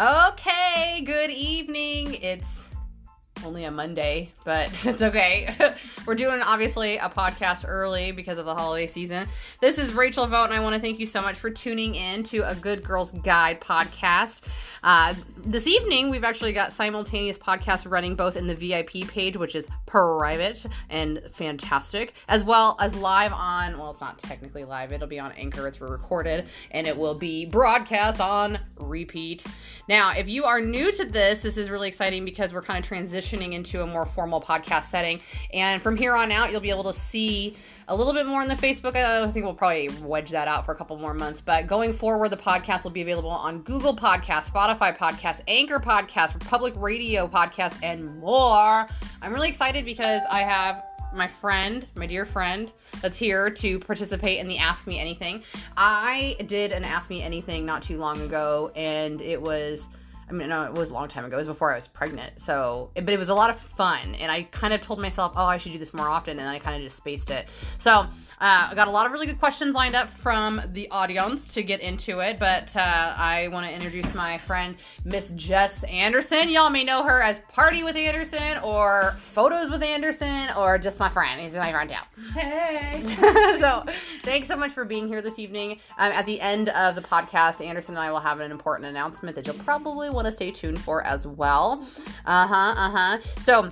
Okay, good evening. It's only a Monday, but it's okay. We're doing obviously a podcast early because of the holiday season. This is Rachel Vote, and I want to thank you so much for tuning in to a Good Girls Guide podcast. Uh, this evening, we've actually got simultaneous podcasts running both in the VIP page, which is private and fantastic, as well as live on, well, it's not technically live, it'll be on Anchor, it's recorded, and it will be broadcast on repeat. Now, if you are new to this, this is really exciting because we're kind of transitioning into a more formal podcast setting. And from here on out, you'll be able to see a little bit more in the Facebook. I think we'll probably wedge that out for a couple more months. But going forward, the podcast will be available on Google Podcast, Spotify Podcast, Anchor Podcast, Republic Radio Podcast, and more. I'm really excited because I have my friend, my dear friend, that's here to participate in the Ask Me Anything. I did an Ask Me Anything not too long ago, and it was. I mean, no, it was a long time ago. It was before I was pregnant. So, but it was a lot of fun. And I kind of told myself, oh, I should do this more often. And I kind of just spaced it. So, uh, I got a lot of really good questions lined up from the audience to get into it, but uh, I want to introduce my friend, Miss Jess Anderson. Y'all may know her as Party with Anderson or Photos with Anderson or just my friend. He's my friend, yeah. Hey. so, thanks so much for being here this evening. Um, at the end of the podcast, Anderson and I will have an important announcement that you'll probably want to stay tuned for as well. Uh huh, uh huh. So,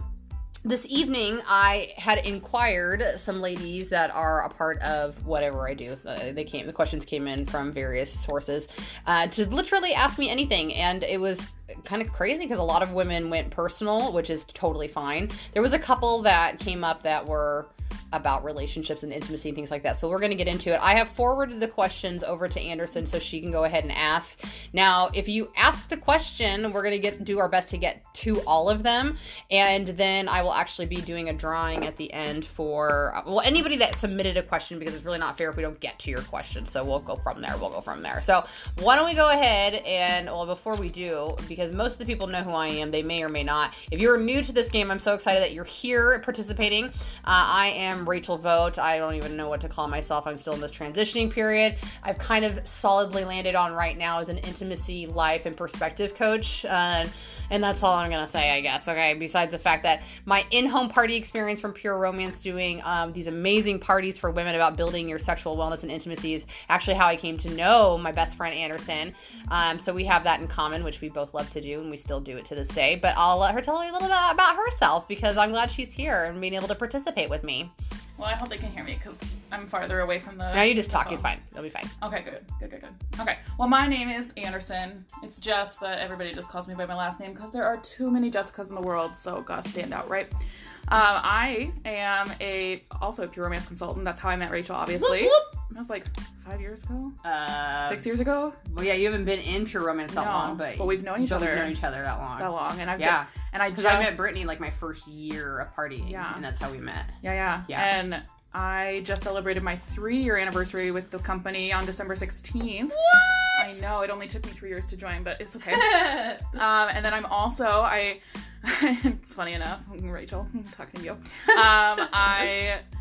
this evening i had inquired some ladies that are a part of whatever i do. Uh, they came the questions came in from various sources uh, to literally ask me anything. And it was kind of crazy because a lot of women went personal which is totally fine. There was a couple that came up that were about relationships and intimacy and things like that. So we're going to get into it. I have forwarded the questions over to Anderson so she can go ahead and ask. Now, if you ask the question, we're going to get do our best to get to all of them, and then I will actually be doing a drawing at the end for well anybody that submitted a question because it's really not fair if we don't get to your question. So we'll go from there. We'll go from there. So why don't we go ahead and well before we do because most of the people know who I am, they may or may not. If you're new to this game, I'm so excited that you're here participating. Uh, I am Rachel Vote. I don't even know what to call myself. I'm still in this transitioning period. I've kind of solidly landed on right now as an intimacy, life, and perspective coach. Uh, and that's all I'm gonna say, I guess. Okay. Besides the fact that my in-home party experience from Pure Romance, doing um, these amazing parties for women about building your sexual wellness and intimacy, is actually how I came to know my best friend Anderson. Um, so we have that in common, which we both love to do, and we still do it to this day. But I'll let her tell you a little bit about herself because I'm glad she's here and being able to participate with me. Well, I hope they can hear me because I'm farther away from the. Now you just talk. It's fine. It'll be fine. Okay, good, good, good, good. Okay. Well, my name is Anderson. It's Jess, but everybody just calls me by my last name because there are too many Jessicas in the world, so gotta stand out, right? Um, I am a also a pure romance consultant. That's how I met Rachel. Obviously, Whoop, whoop. that was like five years ago, Uh, six years ago, Well, yeah, you haven't been in pure romance that No, long, but but we've known each we've other known each other that long. that long, and I've Yeah, been, and I because I met Brittany like my first year of partying, Yeah. and that's how we met. Yeah, yeah. Yeah. And I just celebrated my three year anniversary with the company on December 16th. What? I know it only took me three years to join, but it's okay. um, and then I'm also I. it's funny enough, Rachel, I'm talking to you. Um, I.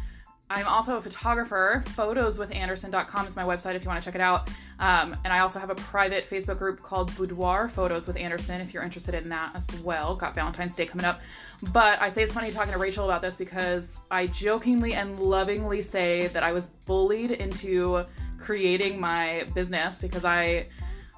I'm also a photographer. Photoswithanderson.com is my website if you want to check it out. Um, and I also have a private Facebook group called Boudoir Photos with Anderson if you're interested in that as well. Got Valentine's Day coming up. But I say it's funny talking to Rachel about this because I jokingly and lovingly say that I was bullied into creating my business because I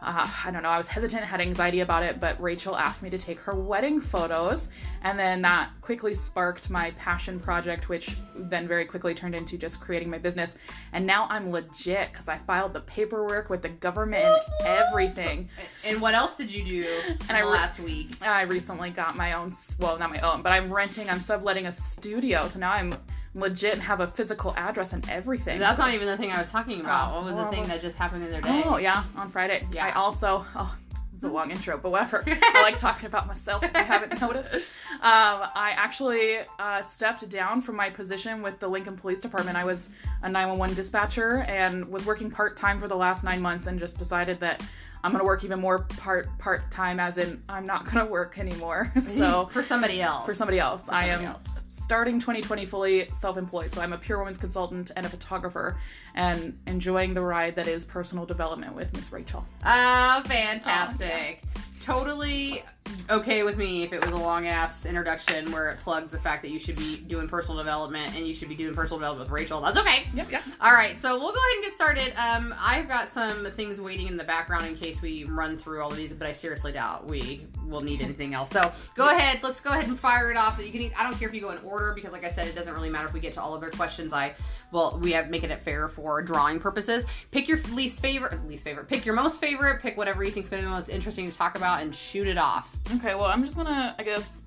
uh, I don't know, I was hesitant, had anxiety about it, but Rachel asked me to take her wedding photos. And then that quickly sparked my passion project, which then very quickly turned into just creating my business. And now I'm legit because I filed the paperwork with the government and everything. And what else did you do And I re- last week? I recently got my own, well, not my own, but I'm renting, I'm subletting a studio. So now I'm legit and have a physical address and everything. That's So- not even the thing I was talking about. Oh, what was the thing that just happened the other day? Oh yeah, on Friday. Yeah. I also oh it's a long intro, but whatever. I like talking about myself if you haven't noticed. Um, I actually uh, stepped down from my position with the Lincoln Police Department. I was a 911 dispatcher and was working part time for the last nine months, and just decided that I'm gonna work even more part part time, as in I'm not gonna work anymore. so for somebody else. for somebody else, I am else. Starting 2020 fully self-employed. So I'm a pure women's consultant and a photographer, and enjoying the ride that is personal development with Miss Rachel. Oh, fantastic. Oh, totally okay with me if it was a long ass introduction where it plugs the fact that you should be doing personal development and you should be doing personal development with Rachel. That's okay. Yep, yep. All right, so we'll go ahead and get started. Um, I've got some things waiting in the background in case we run through all of these, but I seriously doubt we will need anything else. So go ahead, let's go ahead and fire it off. You can. I don't care if you go in order because, like I said, it doesn't really matter if we get to all of their questions. I well, we have making it fair for drawing purposes. Pick your least favorite, least favorite. Pick your most favorite. Pick whatever you think's going to be most interesting to talk about, and shoot it off. Okay, well, I'm just gonna, I guess,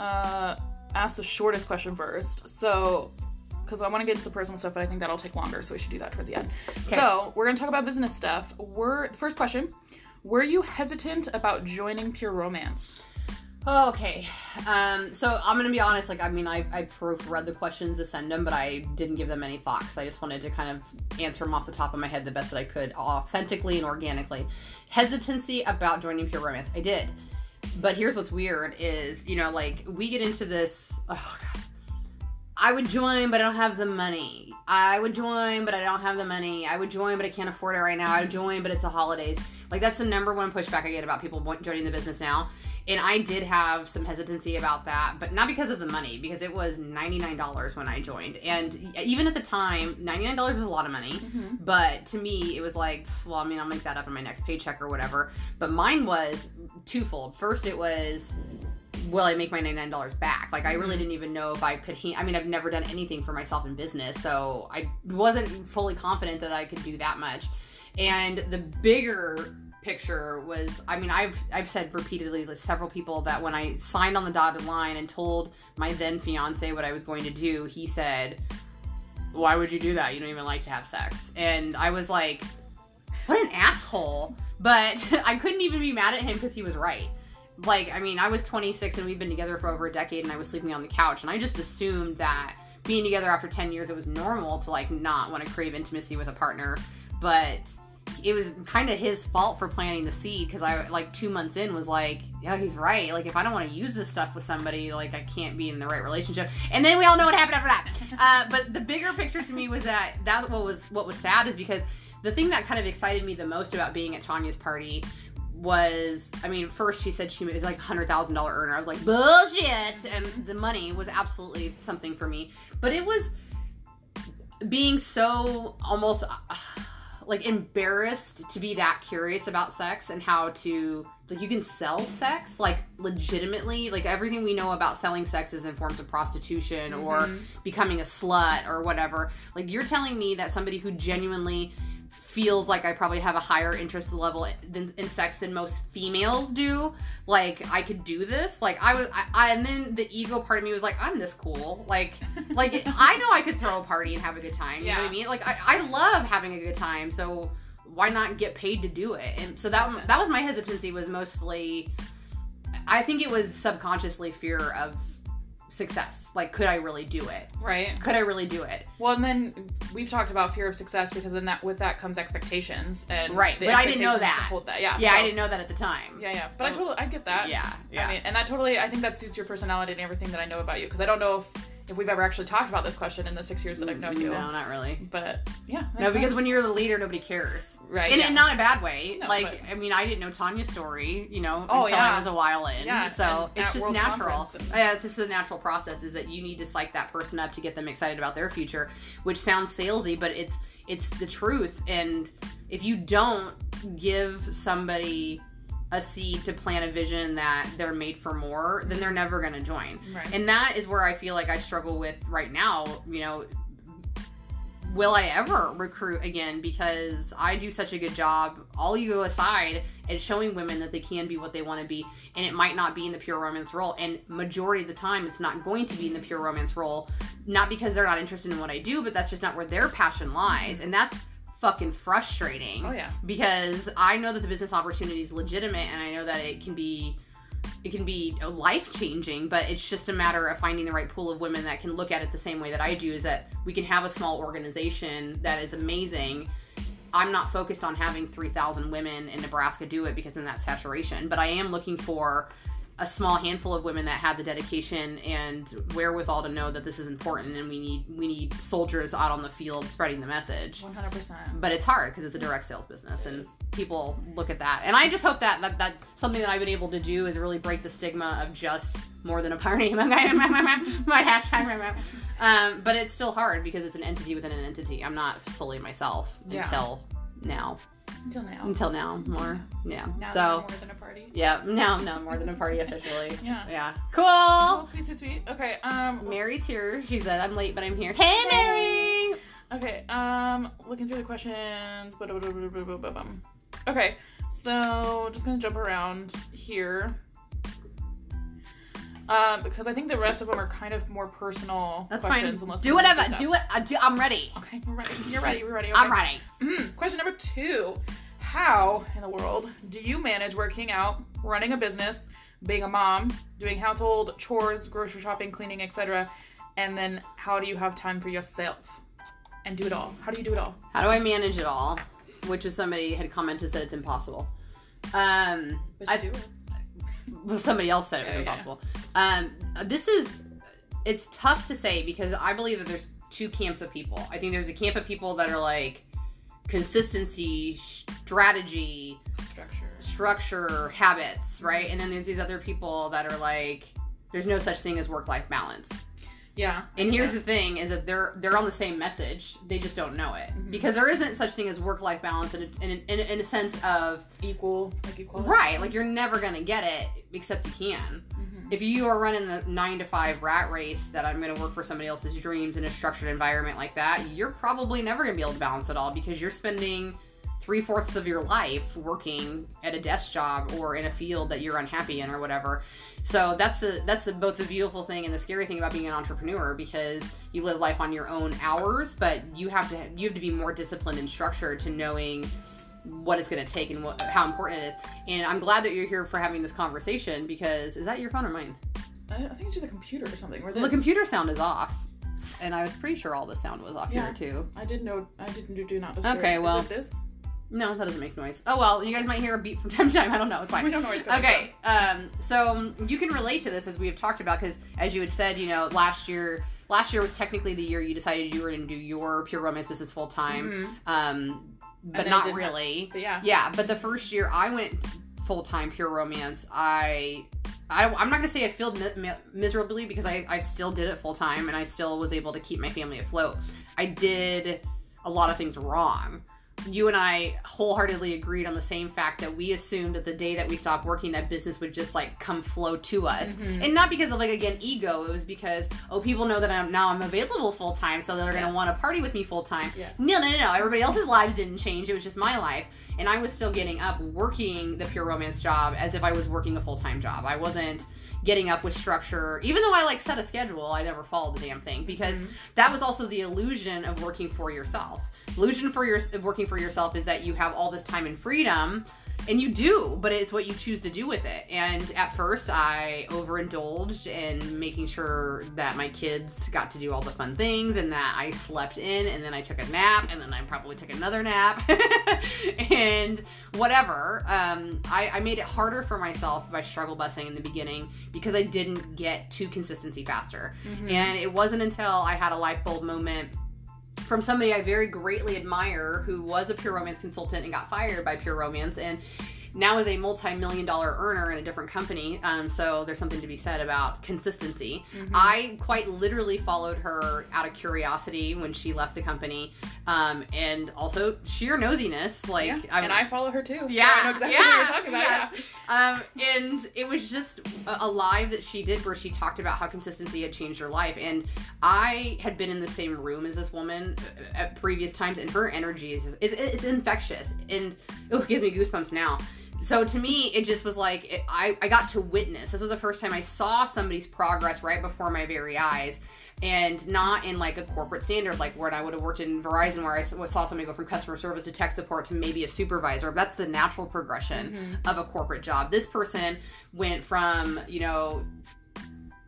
uh, ask the shortest question first. So, because I want to get into the personal stuff, but I think that'll take longer, so we should do that towards the end. Okay. So, we're gonna talk about business stuff. Were first question: Were you hesitant about joining Pure Romance? Okay, um, so I'm gonna be honest. Like, I mean, I I proofread the questions to send them, but I didn't give them any thought because I just wanted to kind of answer them off the top of my head the best that I could, authentically and organically. Hesitancy about joining Pure Romance, I did, but here's what's weird: is you know, like we get into this. Oh God. I would join, but I don't have the money. I would join, but I don't have the money. I would join, but I can't afford it right now. I would join, but it's the holidays. Like that's the number one pushback I get about people joining the business now. And I did have some hesitancy about that, but not because of the money, because it was $99 when I joined. And even at the time, $99 was a lot of money. Mm-hmm. But to me, it was like, well, I mean, I'll make that up in my next paycheck or whatever. But mine was twofold. First, it was, will I make my $99 back? Like, I really mm-hmm. didn't even know if I could. Ha- I mean, I've never done anything for myself in business, so I wasn't fully confident that I could do that much. And the bigger picture was I mean I've I've said repeatedly to several people that when I signed on the dotted line and told my then fiance what I was going to do, he said, "Why would you do that? You don't even like to have sex." And I was like, "What an asshole." But I couldn't even be mad at him because he was right. Like, I mean, I was 26 and we've been together for over a decade and I was sleeping on the couch and I just assumed that being together after 10 years it was normal to like not want to crave intimacy with a partner, but it was kind of his fault for planting the seed because I like two months in was like, yeah, he's right. Like if I don't want to use this stuff with somebody, like I can't be in the right relationship. And then we all know what happened after that. Uh, but the bigger picture to me was that that what was what was sad is because the thing that kind of excited me the most about being at Tanya's party was I mean, first she said she was like hundred thousand dollar earner. I was like, bullshit and the money was absolutely something for me. But it was being so almost uh, like embarrassed to be that curious about sex and how to like you can sell sex like legitimately like everything we know about selling sex is in forms of prostitution or Mhm. becoming a slut or whatever like you're telling me that somebody who genuinely feels like I probably have a higher interest level than, in sex than most females do. Like I could do this. Like I was, I, I and then the ego part of me was like, I'm this cool. Like, like I know I could throw a party and have a good time. You know what I mean? Like I, I love having a good time. So why not get paid to do it? And so that that was my hesitancy. Was mostly, I think it was subconsciously fear of success. Like, could I really do it? Right. Could I really do it? Well, and then we've talked about fear of success because then that with that comes expectations and Right, but I didn't know that. hold that. Yeah. Yeah, I didn't know that at the time. Yeah, yeah. But I totally, I get that. Yeah, yeah. I mean, and that totally, I think that suits your personality and everything that I know about you. Because I don't know if if we've ever actually talked about this question in the six years that I've known you. No, not really. But yeah. No, because sense. when you're the leader, nobody cares. right, And, yeah. and not in a bad way. No, like, but- I mean, I didn't know Tanya's story, you know, Oh, until yeah. I was a while in. Yeah, so it's just World natural. And- Yeah, it's just the natural process is that you need to psych that person up to get them excited about their future, which sounds salesy, but it's it's the truth. And if you don't give somebody a seed to plant a vision that they're made for more, then they're never going to join. Right. And that is where I feel like I struggle with right now. You know, will I ever recruit again? Because I do such a good job, all ego aside, at showing women that they can be what they want to be. And it might not be in the pure romance role. And majority of the time, it's not going to be in the pure romance role. Not because they're not interested in what I do, but that's just not where their passion lies. Mm-hmm. And that's fucking frustrating oh yeah. because I know that the business opportunity is legitimate and I know that it can be it can be life changing, but it's just a matter of finding the right pool of women that can look at it the same way that I do is that we can have a small organization that is amazing. I'm not focused on having 3,000 women in Nebraska do it because then that's saturation, but I am looking for a small handful of women that have the dedication and wherewithal to know that this is important and we need we need soldiers out on the field spreading the message. 100%. But it's hard because it's a direct sales business and people look at that. And I just hope that that, that something that I've been able to do is really break the stigma of just more than a party. my hashtag. Um, but it's still hard because it's an entity within an entity. I'm not solely myself Yeah. until now. Until now. Until now, more. Yeah. Now so. more than a party. Yeah, now, no, more than a party officially. Yeah. Yeah. Cool. Oh, sweet, sweet, sweet. Okay, um, Mary's here. She said, I'm late, but I'm here. Hey, Mary! okay, um, looking through the questions. Okay, so just gonna jump around here. Um, because I think the rest of them are kind of more personal That's questions. fine. Do whatever. Do it. I do, I'm ready. Okay, we're ready. You're ready. We're ready. Okay. I'm ready. Mhm. Question number two How in the world do you manage working out, running a business, being a mom, doing household chores, grocery shopping, cleaning, etc.? And then how do you have time for yourself and do it all? How do you do it all? How do I manage it all? Which is somebody had commented said it's impossible. Um, I- do it. Well, somebody else said it was Yeah, yeah. impossible. Um, this is it's tough to say because I believe that there's two camps of people. I think there's a camp of people that are like consistency, strategy, Structure. structure, habits, right? And then there's these other people that are like there's no such thing as work-life balance. Yeah. And here's the thing: is that they're they're on the same message, they just don't know it Mhm. because there isn't such thing as work-life balance in a, in, a, in, a, in a sense of equal, like equal. right, like you're never gonna get it except you can. Mhm. If you are running the nine to five rat race that I'm gonna work for somebody else's dreams in a structured environment like that, you're probably never gonna be able to balance it all because you're spending three fourths of your life working at a desk job or in a field that you're unhappy in or whatever. So that's the that's the both the beautiful thing and the scary thing about being an entrepreneur because you live life on your own hours, but you have to you have to be more disciplined and structured to knowing what it's going to take and what, how important it is. And I'm glad that you're here for having this conversation because is that your phone or mine? I, think it's the computer or something. Or The computer sound is off, and I was pretty sure all the sound was off Yeah. here too. I did know. I didn't do, do not disturb. Okay, well- this? No, that doesn't make noise. Oh well, you guys might hear a beep from time to time. I don't know. It's fine. We don't know where it's Okay, um, so you can relate to this as we have talked about because, as you had said, you know, last year, last year was technically the year you decided you were going to do your pure romance business full time, Mhm. um, but not really. But yeah. Yeah, but the first year I went full time pure romance, I, I I'm not gonna say I failed mi- miserably because I I still did it full time and I still was able to keep my family afloat. I did a lot of things wrong. You and I wholeheartedly agreed on the same fact that we assumed that the day that we stopped working, that business would just like come flow to us, Mhm. and not because of like again ego. It was because oh people know that I'm now I'm available full time, so they're gonna want to party with me full time. Yes. No, no, no, no. Everybody else's lives didn't change. It was just my life. And I was still getting up working the pure romance job as if I was working a full time job. I wasn't getting up with structure. Even though I like set a schedule, I never followed the damn thing because Mhm. that was also the illusion of working for yourself. Illusion for your working for yourself is that you have all this time and freedom. And you do, but it's what you choose to do with it. And at first, I overindulged in making sure that my kids got to do all the fun things and that I slept in and then I took a nap and then I probably took another nap and whatever. Um, I, I made it harder for myself by struggle busing in the beginning because I didn't get to consistency faster. Mhm. And it wasn't until I had a light bulb moment from somebody I very greatly admire who was a Pure Romance consultant and got fired by Pure Romance. And now is a multi-million dollar earner in a different company. Um, so there's something to be said about consistency. Mhm. I quite literally followed her out of curiosity when she left the company, um, and also sheer nosiness. Like, yeah. I, and I follow her too. Yeah, So I know exactly yeah, what you're talking about. yes. Yeah. um, and it was just a, a live that she did where she talked about how consistency had changed her life. And I had been in the same room as this woman uh, at previous times, and her energy is it's, it's infectious, and oh, it gives me goosebumps now. So to me, it just was like it, I, I got to witness. This was the first time I saw somebody's progress right before my very eyes, and not in like a corporate standard, like where I would have worked in Verizon, where i saw somebody go from customer service to tech support to maybe a supervisor. That's the natural progression Mhm. of a corporate job. This person went from, you know,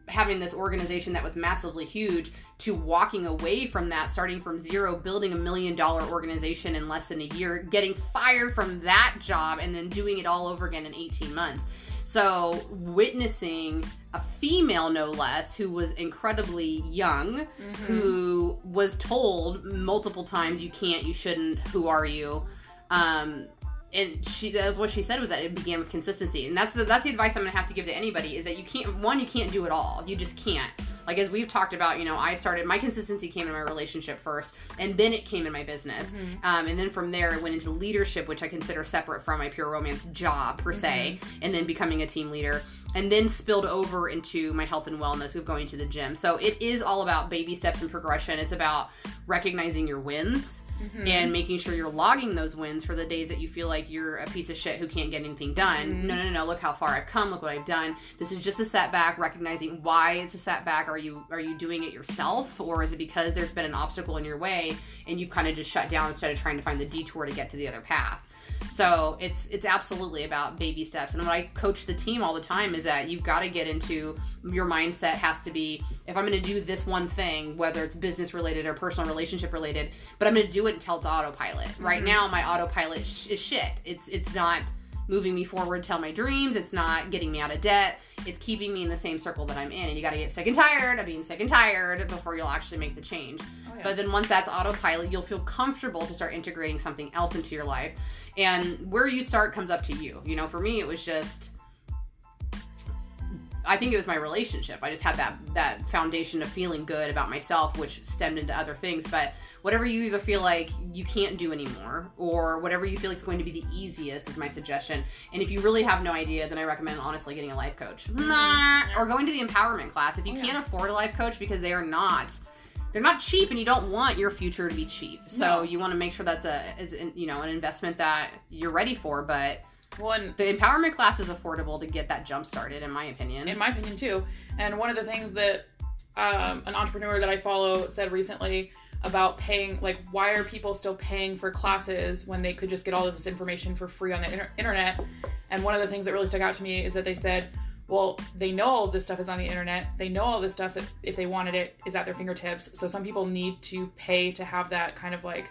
having this organization that was massively huge to walking away from that, starting from zero, building a million dollar organization in less than a year, getting fired from that job, and then doing it all over again in 18 months. So witnessing a female, no less, who was incredibly young, Mm-hmm. who was told multiple times, "You can't, you shouldn't. Who are you?" Um, and she that's what she said was that it began with consistency, and that's the that's the advice I'm gonna have to give to anybody is that you can't one you can't do it all. You just can't. Like as we've talked about, you know, I started my consistency came in my relationship first, and then it came in my business, um, and then from there it went into leadership, which I consider separate from my pure romance job per se, and then becoming a team leader, and then spilled over into my health and wellness of going to the gym. So it is all about baby steps and progression. It's about recognizing your wins Mm-hmm. and making sure you're logging those wins for the days that you feel like you're a piece of shit who can't get anything done. Mm-hmm. No, no, no. Look how far I've come. Look what I've done. This is just a setback. Recognizing why it's a setback. Are you are you doing it yourself, or is it because there's been an obstacle in your way and you've kind of just shut down instead of trying to find the detour to get to the other path? So it's it's absolutely about baby steps. And what I coach the team all the time is that you've got to get into your mindset has to be if I'm going to do this one thing, whether it's business related or personal relationship related, but I'm going to do it until it's autopilot. Right mm-hmm. now, my autopilot sh- is shit. It's it's not moving me forward tell my dreams. It's not getting me out of debt. It's keeping me in the same circle that I'm in. And you got to get sick and tired of being sick and tired before you'll actually make the change. Oh, yeah. But then once that's autopilot, you'll feel comfortable to start integrating something else into your life. And where you start comes up to you. You know, for me, it was just. I think it was my relationship. I just had that that foundation of feeling good about myself, which stemmed into other things. But whatever you either feel like you can't do anymore, or whatever you feel like is going to be the easiest, is my suggestion. And if you really have no idea, then I recommend honestly getting a life coach, or going to the empowerment class. If you can't afford a life coach because they are not they're not cheap and you don't want your future to be cheap so No. you want to make sure that's a is you know an investment that you're ready for but One the empowerment class is affordable to get that jump started in my opinion in my opinion too. And one of the things that um, an entrepreneur that I follow said recently about paying, like, why are people still paying for classes when they could just get all of this information for free on the inter- internet? And one of the things that really stuck out to me is that they said, well, they know all this stuff is on the internet. They know all this stuff that if they wanted it is at their fingertips. So some people need to pay to have that kind of like,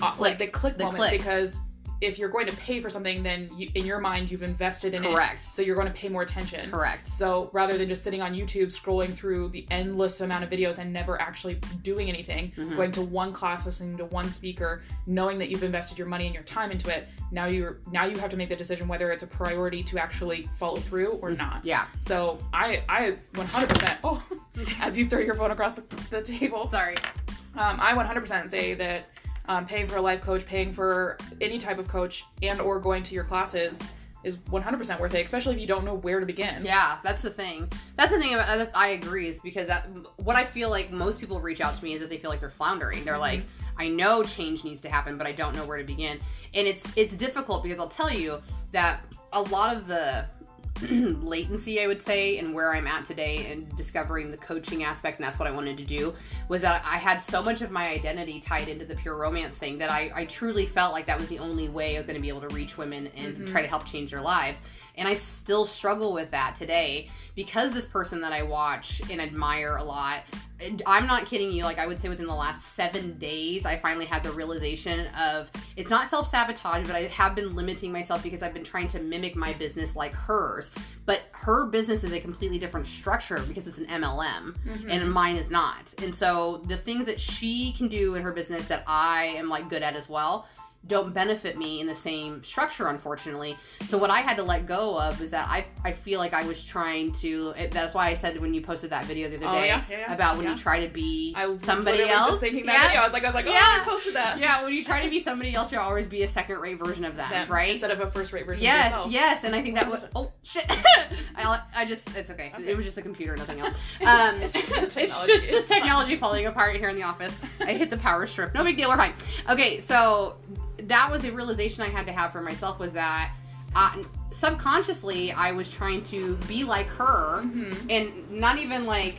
uh, like the click The moment click. because if you're going to pay for something, then you, in your mind you've invested in Correct. it, so you're going to pay more attention. correct So rather than just sitting on YouTube scrolling through the endless amount of videos and never actually doing anything, Mm-hmm. going to one class, listening to one speaker, knowing that you've invested your money and your time into it, now you're now you have to make the decision whether it's a priority to actually follow through or not. Mm-hmm. yeah So I I 100% oh as you throw your phone across the, the table, sorry um, I 100% say that um, paying for a life coach, paying for any type of coach, and or going to your classes is 100% worth it, especially if you don't know where to begin. yeah that's the thing. That's the thing about that's, i agree is because that what i feel like most people reach out to me is that they feel like they're floundering. They're like i know change needs to happen but i don't know where to begin. And it's it's difficult because i'll tell you that a lot of the latency i would say and where i'm at today and discovering the coaching aspect and that's what i wanted to do was that i had so much of my identity tied into the pure romance thing that i, I truly felt like that was the only way i was going to be able to reach women and try mm-hmm. to help change their lives and i still struggle with that today because this person that i watch and admire a lot I'm not kidding you. Like I would say, within the last seven days, I finally had the realization of it's not self sabotage, but I have been limiting myself because I've been trying to mimic my business like hers. But her business is a completely different structure because it's an MLM, mm-hmm. and mine is not. And so the things that she can do in her business that I am like good at as well don't benefit me in the same structure unfortunately so what i had to let go of was that i, I feel like i was trying to it, that's why i said when you posted that video the other Oh, day yeah, yeah, yeah. about when you try to be somebody else just thinking that video. I was like, I was like, oh, Yeah. I posted that. yeah when you try to be somebody else you'll always be a second rate version of them, Them, right Instead of a first rate version of yourself. yes, and I think that was oh shit. I, I just it's okay. Okay. It was just a computer, nothing else. Um, It's just the it's technology. just, just It's fine. technology falling apart here in the office. I hit the power strip. No big deal. We're fine. Okay, so that was the realization I had to have for myself was that uh, subconsciously I was trying to be like her, Mhm. and not even like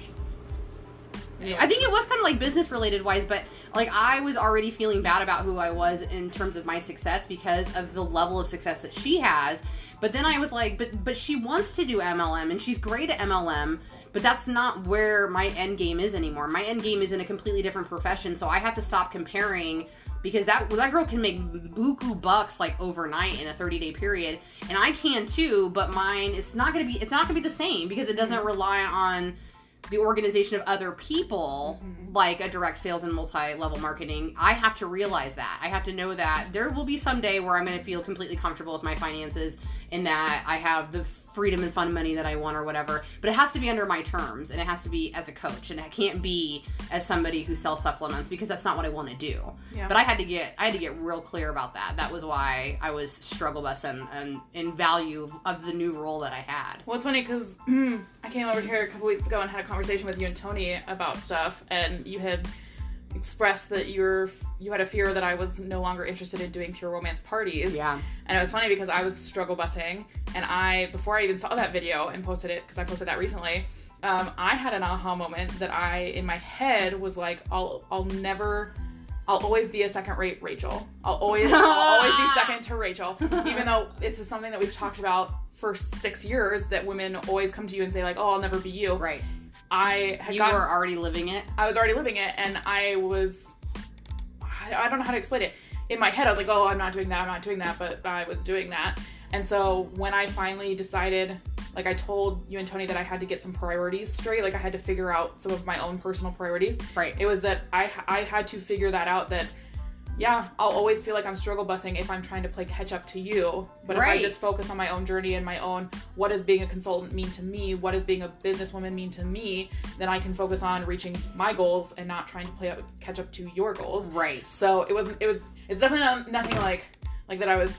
I think it was kind of like business related wise, but like I was already feeling bad about who I was in terms of my success because of the level of success that she has. But then I was like, but but she wants to do MLM and she's great at MLM, but that's not where my end game is anymore. My end game is in a completely different profession, so I have to stop comparing because that that girl can make buku bucks like overnight in a 30 day period and i can too but mine it's not gonna be it's not gonna be the same because it mm-hmm. doesn't rely on the organization of other people mm-hmm. like a direct sales and multi-level marketing. I have to realize that. I have to know that there will be some day where i'm going to feel completely comfortable with my finances and that i have the freedom and fun money that i want or whatever but it has to be under my terms and it has to be as a coach and it can't be as somebody who sells supplements because that's not what i want to do. Yeah. but i had to get i had to get real clear about that. That was why i was struggle bus and, and in value of the new role that i had. Well, it's funny because I came over here a couple weeks ago and had a conversation with you and Tony about stuff, and you had expressed that you were you had a fear that I was no longer interested in doing pure romance parties. yeah And it was funny because I was struggle busing, and I before I even saw that video and posted it because I posted that recently. Um, I had an aha moment that I in my head was like, I'll I'll never. I'll always be a second rate Rachel. I'll always I'll always be second to Rachel. Even though it's just something that we've talked about for six years that women always come to you and say like, "Oh, I'll never be you." right I had you gotten, were already living it I was already living it, and I was, I, I don't know how to explain it. In my head, I was like, oh, I'm not doing that, I'm not doing that, but I was doing that. And so when I finally decided, like I told you and Tony that I had to get some priorities straight, like I had to figure out some of my own personal priorities. Right. It was that I I had to figure that out that. Yeah, I'll always feel like I'm struggle busing if I'm trying to play catch up to you. But if I just focus on my own journey and my own what does being a consultant mean to me, what does being a businesswoman mean to me, then I can focus on reaching my goals and not trying to play up, catch up to your goals. right So it wasn't. It was. It's definitely not, nothing like like that. I was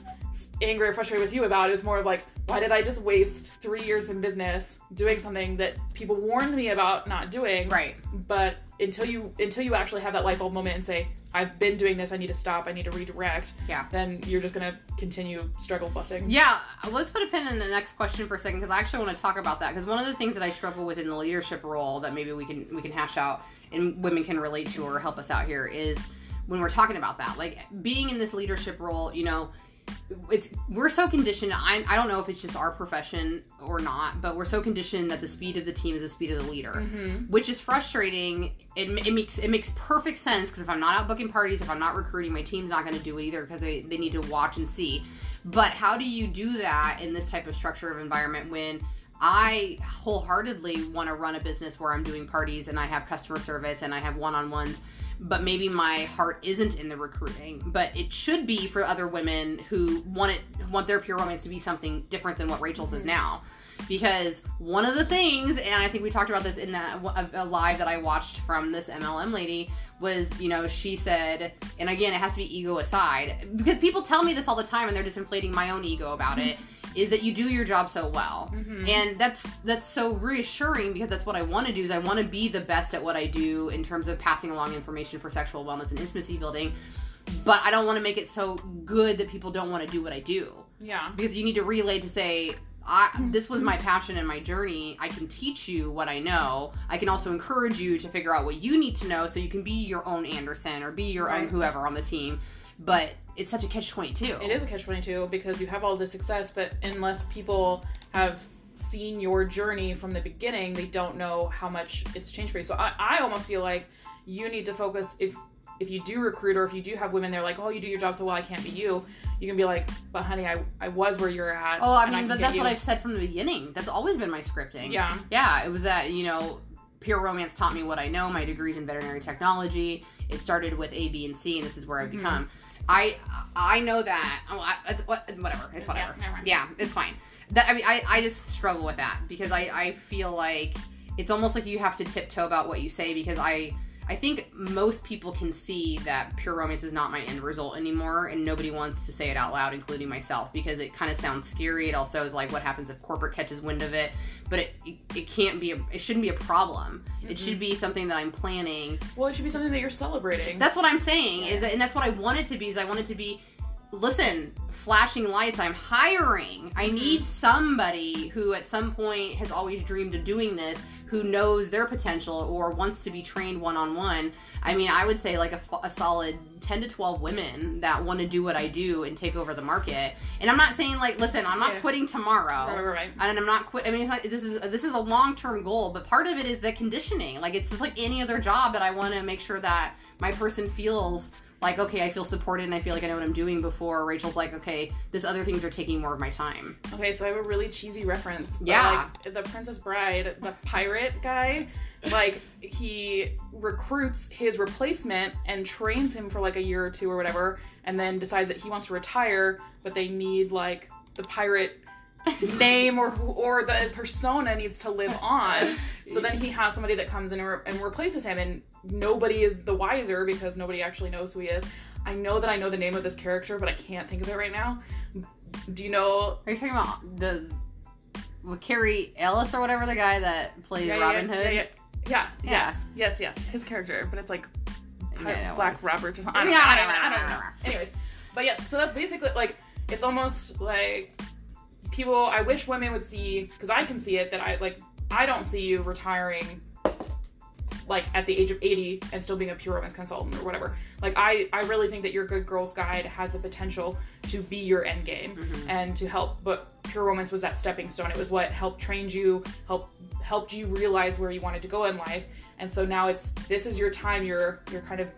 angry or frustrated with you about. It was more of like, why did I just waste three years in business doing something that people warned me about not doing? right But until you until you actually have that light bulb moment and say, I've been doing this. I need to stop. I need to redirect. Yeah. Then you're just gonna continue struggle busing. Yeah, let's put a pin in the next question for a second because I actually want to talk about that because one of the things that I struggle with in the leadership role that maybe we can we can hash out and women can relate to or help us out here is when we're talking about that like being in this leadership role, you know, it's we're so conditioned. I I don't know if it's just our profession or not, but we're so conditioned that the speed of the team is the speed of the leader, Mm-hmm. which is frustrating. It, it makes it makes perfect sense because if I'm not out booking parties, if I'm not recruiting, my team's not going to do it either because they, they need to watch and see. But how do you do that in this type of structure of environment when I wholeheartedly want to run a business where I'm doing parties and I have customer service and I have one-on-ones, but maybe my heart isn't in the recruiting, but it should be for other women who want it want their pure romance to be something different than what Rachel's is mhm. now. Because one of the things, and I think we talked about this in that a, a live that I watched from this MLM lady, was you know she said, and again it has to be ego aside because people tell me this all the time and they're just inflating my own ego about mm-hmm. it. Is that you do your job so well, mm-hmm. and that's that's so reassuring because that's what I want to do. Is I want to be the best at what I do in terms of passing along information for sexual wellness and intimacy building, but I don't want to make it so good that people don't want to do what I do Yeah. because you need to relay to say I, this was my passion and my journey. I can teach you what I know. I can also encourage you to figure out what you need to know so you can be your own Anderson or be your own whoever on the team. But it's such a catch 22. It is a catch 22 because you have all this success, but unless people have seen your journey from the beginning, they don't know how much it's changed for you. So I, I almost feel like you need to focus if if you do recruit or if you do have women they're like, oh, you do your job so well, I can't be you. You can be like, but honey, I, I was where you're at. Oh, I mean, can but that's you." what I've said from the beginning. That's always been my scripting. Yeah. Yeah, it was that, you know, Pure Romance taught me what I know. My degrees in veterinary technology. It started with A, B, and C, and this is where I've Mhm. become. I I know that. Oh, I, it's, whatever. It's whatever. Yeah. Yeah, it's fine. That I mean, I, I just struggle with that because I I feel like it's almost like you have to tiptoe about what you say because I. I think most people can see that pure romance is not my end result anymore, and nobody wants to say it out loud, including myself, because it kind of sounds scary. It also is like, what happens if corporate catches wind of it? But it, it, it can't be, a, it shouldn't be a problem. It should mm-hmm. be something that I'm planning Well, it should be something that you're celebrating. that's what I'm saying is that, and that's what I want it to be. Is I want it to be listen, flashing lights, I'm hiring. I mm-hmm. need somebody who at some point has always dreamed of doing this, who knows their potential or wants to be trained one on one. I mean, I would say like a solid 10 to 12 women that want to do what I do and take over the market. And I'm not saying like, listen, I'm not Yeah. quitting tomorrow. Right, right, right. And I'm not quit. I mean, it's not, this is this is a long term goal, but part of it is the conditioning. Like it's just like any other job that I want to make sure that my person feels like okay, I feel supported and I feel like I know what I'm doing. Before Rachel's like, okay, this other things are taking more of my time. Okay, so I have a really cheesy reference. but, Yeah. Like the Princess Bride, the pirate guy, like he recruits his replacement and trains him for like a year or two or whatever, and then decides that he wants to retire, but they need like the pirate name or or the persona needs to live on. So then he has somebody that comes in and, re- and replaces him, and nobody is the wiser because nobody actually knows who he is. I know that I know the name of this character, but I can't think of it right now. Do you know Are you talking about the with Cary Elwes or whatever the guy that plays yeah, Robin yeah, Hood? Yeah, yeah, yeah, yes, yes, yes. His character, but it's like Black. Roberts or something. I don't, Yeah, I I don't, don't I don't know. Anyways, but yes, so that's basically like it's almost like people. I wish women would see because I can see it that I like. I don't see you retiring like at the age of 80 and still being a pure romance consultant or whatever like i i really think that your good girls guide has the potential to be your end game Mm-hmm. and to help but pure romance was that stepping stone it was what helped trained you help helped you realize where you wanted to go in life and so now it's this is your time your your kind of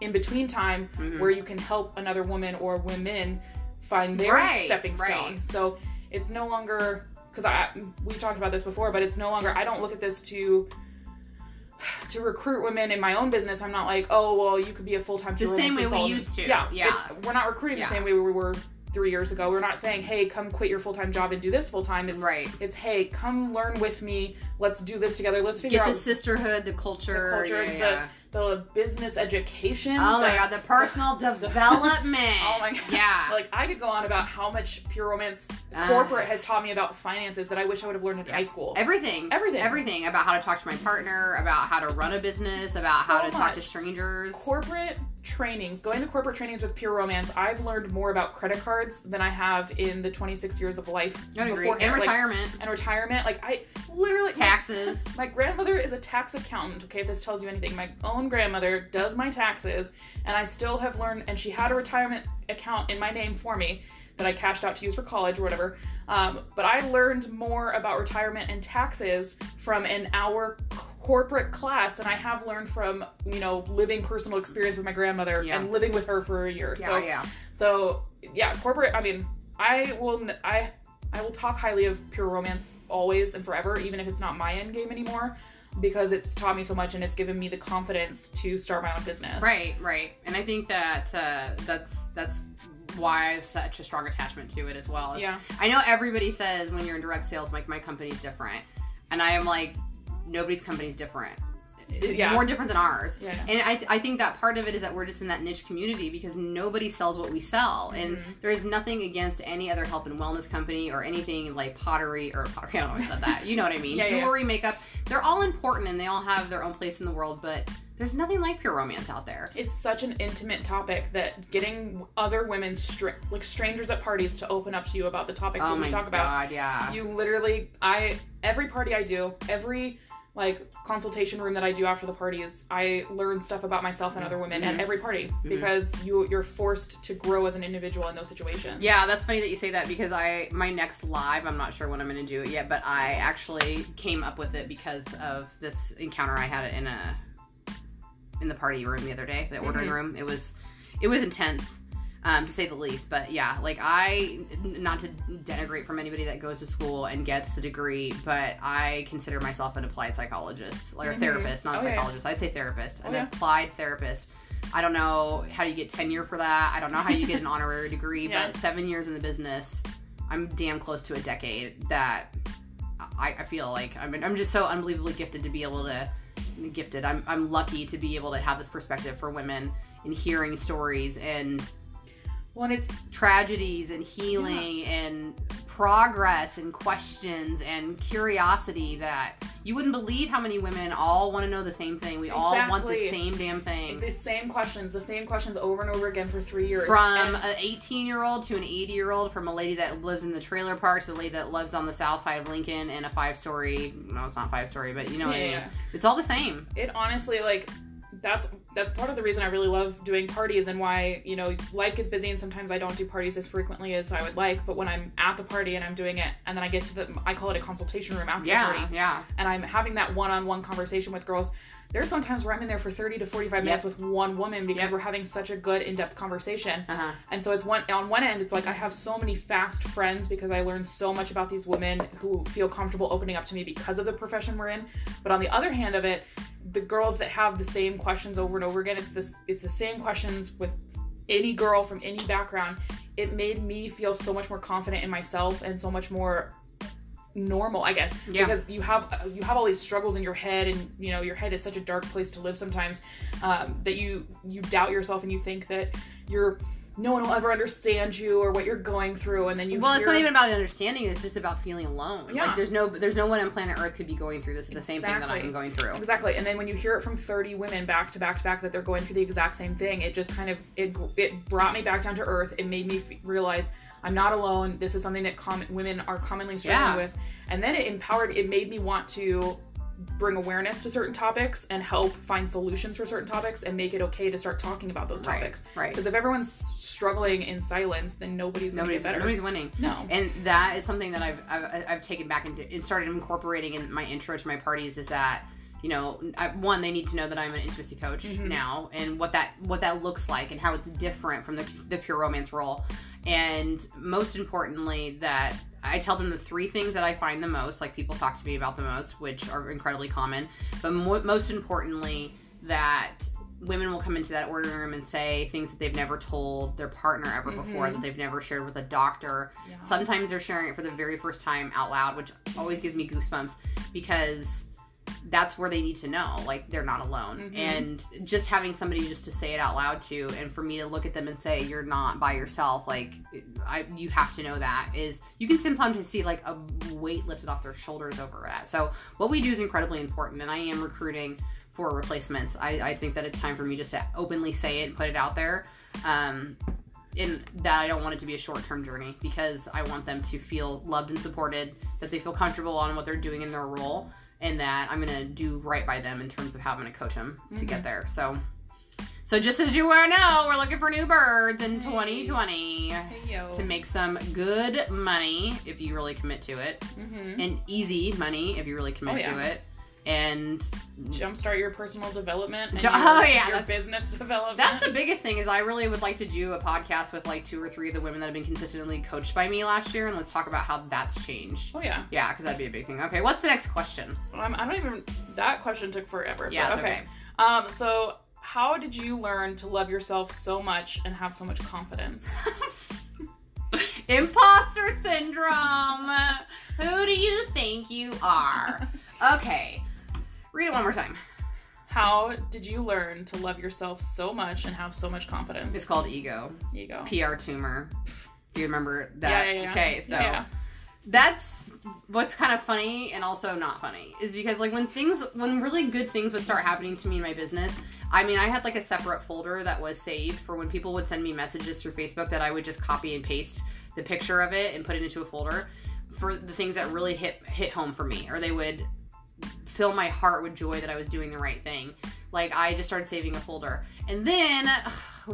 in between time Mm-hmm. where you can help another woman or women find their Right, stepping stone right. so it's no longer because i we've talked about this before but it's no longer i don't look at this to to recruit women in my own business, I'm not like, oh well, you could be a full time The same way we used to, Yeah, yeah. We're not recruiting Yeah. the same way we were three years ago. We're not saying, hey, come quit your full time job and do this full time. It's Right. It's hey, come learn with me. Let's do this together. Let's figure Get out the sisterhood, the culture, the culture, yeah, the yeah. The business education. Oh my god, the personal development. Oh my god. Yeah. Like I could go on about how much pure romance Uh. corporate has taught me about finances that I wish I would have learned in high school. Everything. Everything. Everything about how to talk to my partner, about how to run a business, about how So to talk to strangers. corporate trainings, going to corporate trainings with Pure Romance, I've learned more about credit cards than I have in the 26 years of life I agree. And Like, retirement, and retirement. Like I literally taxes. My, my grandmother is a tax accountant. Okay, if this tells you anything, my own grandmother does my taxes, and I still have learned. And she had a retirement account in my name for me that I cashed out to use for college or whatever. Um, but I learned more about retirement and taxes from an hour corporate class and I have learned from you know living personal experience with my grandmother Yeah. and living with her for a year. Yeah, so yeah. so yeah, corporate. I mean, I will. I I will talk highly of pure romance always and forever, even if it's not my end game anymore, because it's taught me so much and it's given me the confidence to start my own business. Right, right. And I think that uh, that's that's why I have such a strong attachment to it as well. Yeah. I know everybody says when you're in direct sales, like my company's different, and I am like, nobody's company's different. Yeah. More different than ours. Yeah. And I, I think that part of it is that we're just in that niche community because nobody sells what we sell. And Mm-hmm. there is nothing against any other health and wellness company or anything like pottery or pottery. I don't know if I said that. You know what I mean? Yeah. Jewelry, makeup. They're all important and they all have their own place in the world, but there's nothing like pure romance out there. It's such an intimate topic that getting other women, str- like strangers at parties, to open up to you about the topics oh that we talk about. god, yeah. You literally, I every party I do, every like consultation room that I do after the parties, I learn stuff about myself and other women Mm-hmm. at every party because you you're forced to grow as an individual in those situations. Yeah, that's funny that you say that because I my next live, I'm not sure when I'm going to do it yet, but I actually came up with it because of this encounter I had in a in the party room the other day, the ordering Mhm. room. It was it was intense. Um, to say the least, but yeah, like I, not to denigrate from anybody that goes to school and gets the degree, but I consider myself an applied psychologist, like a Mhm. therapist, not a Oh, psychologist. I'd say therapist, Oh, an yeah. applied therapist. I don't know how you get tenure for that. I don't know how you get an honorary degree, Yeah. but seven years in the business, I'm damn close to a decade that I, I feel like I'm, I'm just so unbelievably gifted to be able to gifted. I'm, I'm lucky to be able to have this perspective for women and hearing stories and Well, and it's tragedies and healing and progress and questions and curiosity that you wouldn't believe how many women all want to know the same thing. We all want the same damn thing. The same questions, the same questions over and over again for three years. From And- an 18 year old to an 80 year old, from a lady that lives in the trailer park to a lady that lives on the south side of Lincoln in a five story. No, it's not five story, but you know what I mean. Yeah. It's all the same. it honestly like that's that's part of the reason I really love doing parties and why you know life gets busy and sometimes I don't do parties as frequently as I would like. But when I'm at the party and I'm doing it, and then I get to the I call it a consultation room after the Yeah, party, yeah. and I'm having that one-on-one conversation with girls. There's sometimes where I'm in there for 30 to 45 minutes with one woman because Yep. we're having such a good in-depth conversation. Uh huh. And so it's one on one end, it's like I have so many fast friends because I learn so much about these women who feel comfortable opening up to me because of the profession we're in. But on the other hand of it, the girls that have the same questions over and over again, it's this it's the same questions with any girl from any background. It made me feel so much more confident in myself and so much more normal i guess Yeah. because you have you have all these struggles in your head and you know your head is such a dark place to live sometimes um, that you you doubt yourself and you think that you're no one will ever understand you or what you're going through and then you Well, it's not even about understanding. It's just about feeling alone. Yeah. Like there's no, there's no one on planet Earth could be going through this. The same thing that I'm going through. exactly and then when you hear it from 30 women back to back to back that they're going through the exact same thing it just kind of it it brought me back down to earth it made me f- realize i'm not alone this is something that com- women are commonly struggling Yeah. with and then it empowered it made me want to bring awareness to certain topics and help find solutions for certain topics and make it okay to start talking about those topics right. because if everyone's struggling in silence then nobody's going to Nobody's, get better nobody's winning. no And that is something that I've, I've I've taken back and it started incorporating in my intro to my parties is that you know I, one they need to know that I'm an intimacy coach Mhm. now and what that what that looks like and how it's different from the the pure romance role and most importantly that I tell them the three things that I find the most like people talk to me about the most which are incredibly common but mo- most importantly that women will come into that ordering room and say things that they've never told their partner ever before Mhm. that they've never shared with a doctor Yeah. sometimes they're sharing it for the very first time out loud which always gives me goosebumps because that's where they need to know like they're not alone. Mhm. and just having somebody just to say it out loud to and for me to look at them and say you're not by yourself like I, you have to know that is you can sometimes see like a weight lifted off their shoulders over that. So what we do is incredibly important and i am recruiting for replacements. I, I think that it's time for me just to openly say it and put it out there. Um, in that I don't want it to be a short term journey because I want them to feel loved and supported, that they feel comfortable on what they're doing in their role, and that I'm gonna do right by them in terms of how I'm gonna coach them to get there. So, so just as you wanna know, we're looking for new birds in Hey. 2020 hey to make some good money if you really commit to it, hmm and easy money if you really commit Oh, yeah. to it, and jumpstart your personal development and Ju- your, oh, yeah, your business development That's the biggest thing is I really would like to do a podcast with like two or three of the women that have been consistently coached by me last year, and let's talk about how that's changed. oh yeah Yeah, because that'd be a big thing. Okay, what's the next question? Um, I don't even. That question took forever. Yeah, it's okay. Um, so how did you learn to love yourself so much and have so much confidence? Imposter syndrome. Who do you think you are? Okay, read it one more time. How did you learn to love yourself so much and have so much confidence? It's called ego. There you go. PR tumor. Do you remember that? Yeah, yeah, yeah. Okay, so Yeah. that's what's kind of funny and also not funny is because like when things when really good things would start happening to me in my business i mean i had like a separate folder that was saved for when people would send me messages through facebook that i would just copy and paste the picture of it and put it into a folder for the things that really hit hit home for me or they would fill my heart with joy that i was doing the right thing. Like i just started saving a folder. And then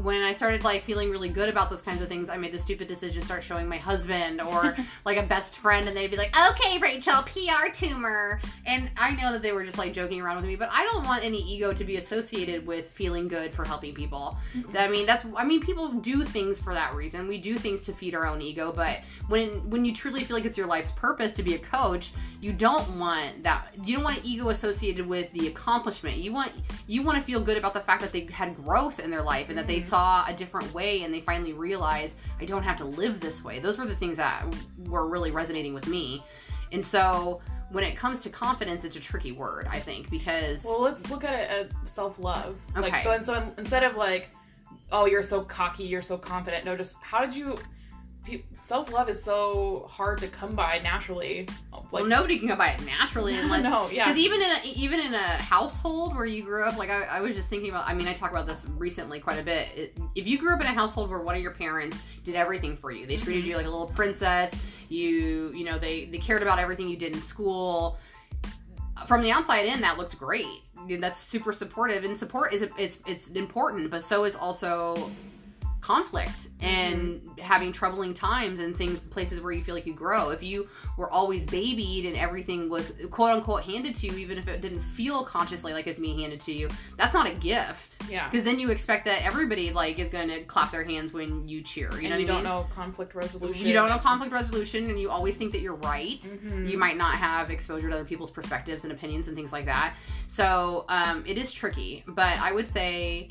when i started like feeling really good about those kinds of things i made the stupid decision to start showing my husband or like a best friend and they'd be like okay rachel pr tumor. And i know that they were just like joking around with me but i don't want any ego to be associated with feeling good for helping people. Mm-hmm. I mean that's i mean people do things for that reason. We do things to feed our own ego but when when you truly feel like it's your life's purpose to be a coach you don't want that you don't want ego associated with the accomplishment you want you want to feel good about the fact that they had growth in their life and that they mm-hmm. saw a different way and they finally realized i don't have to live this way those were the things that were really resonating with me and so when it comes to confidence it's a tricky word i think because Well, let's look at it at self love. Like Okay. so, and so instead of like, oh, you're so cocky, you're so confident. No, just how did you, self love is so hard to come by naturally. Like, well, nobody can come by it naturally unless no, yeah. Because even in a, even in a household where you grew up, like I, I was just thinking about. I mean, I talk about this recently quite a bit. It, if you grew up in a household where one of your parents did everything for you, they treated Mhm. you like a little princess. You you know they they cared about everything you did in school. From the outside in, that looks great. That's super supportive, and support is it's it's important, but so is also conflict and having troubling times and things places where you feel like you grow if you were always babied and everything was quote unquote handed to you even if it didn't feel consciously like it's being handed to you that's not a gift yeah. because then you expect that everybody like is going to clap their hands when you cheer you and know you what don't mean? know conflict resolution. you don't know conflict resolution and you always think that you're right Mhm. you might not have exposure to other people's perspectives and opinions and things like that so um, it is tricky but i would say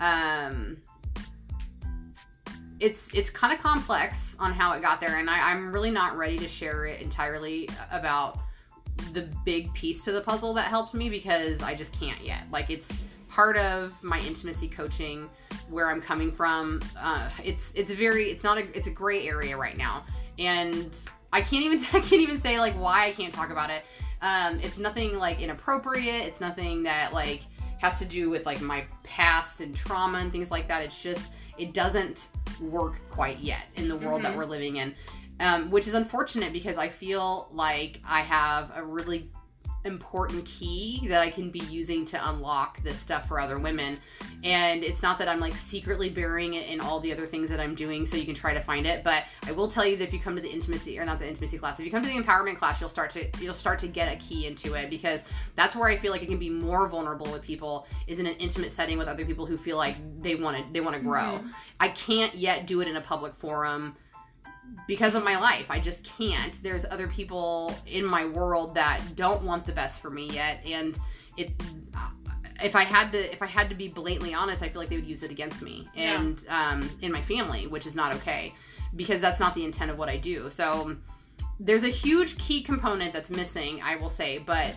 um, it's it's kind of complex on how it got there and I, i'm really not ready to share it entirely about the big piece to the puzzle that helped me because i just can't yet. Like it's part of my intimacy coaching where i'm coming from. Uh, it's it's very it's not a it's a gray area right now. And i can't even i can't even say like why i can't talk about it. Um, it's nothing like inappropriate. It's nothing that like has to do with like my past and trauma and things like that. It's just it doesn't work quite yet in the world that Mhm. we're living in um, which is unfortunate because i feel like i have a really important key that i can be using to unlock this stuff for other women. And it's not that i'm like secretly burying it in all the other things that i'm doing so you can try to find it but i will tell you that if you come to the intimacy or not the intimacy class if you come to the empowerment class you'll start to you'll start to get a key into it because that's where i feel like it can be more vulnerable with people is in an intimate setting with other people who feel like they want to they want to grow. Mhm. I can't yet do it in a public forum because of my life. I just can't. There's other people in my world that don't want the best for me yet, and it. If I had to, if I had to be blatantly honest, I feel like they would use it against me Yeah. and um, in my family, which is not okay because that's not the intent of what I do. So there's a huge key component that's missing, I will say, but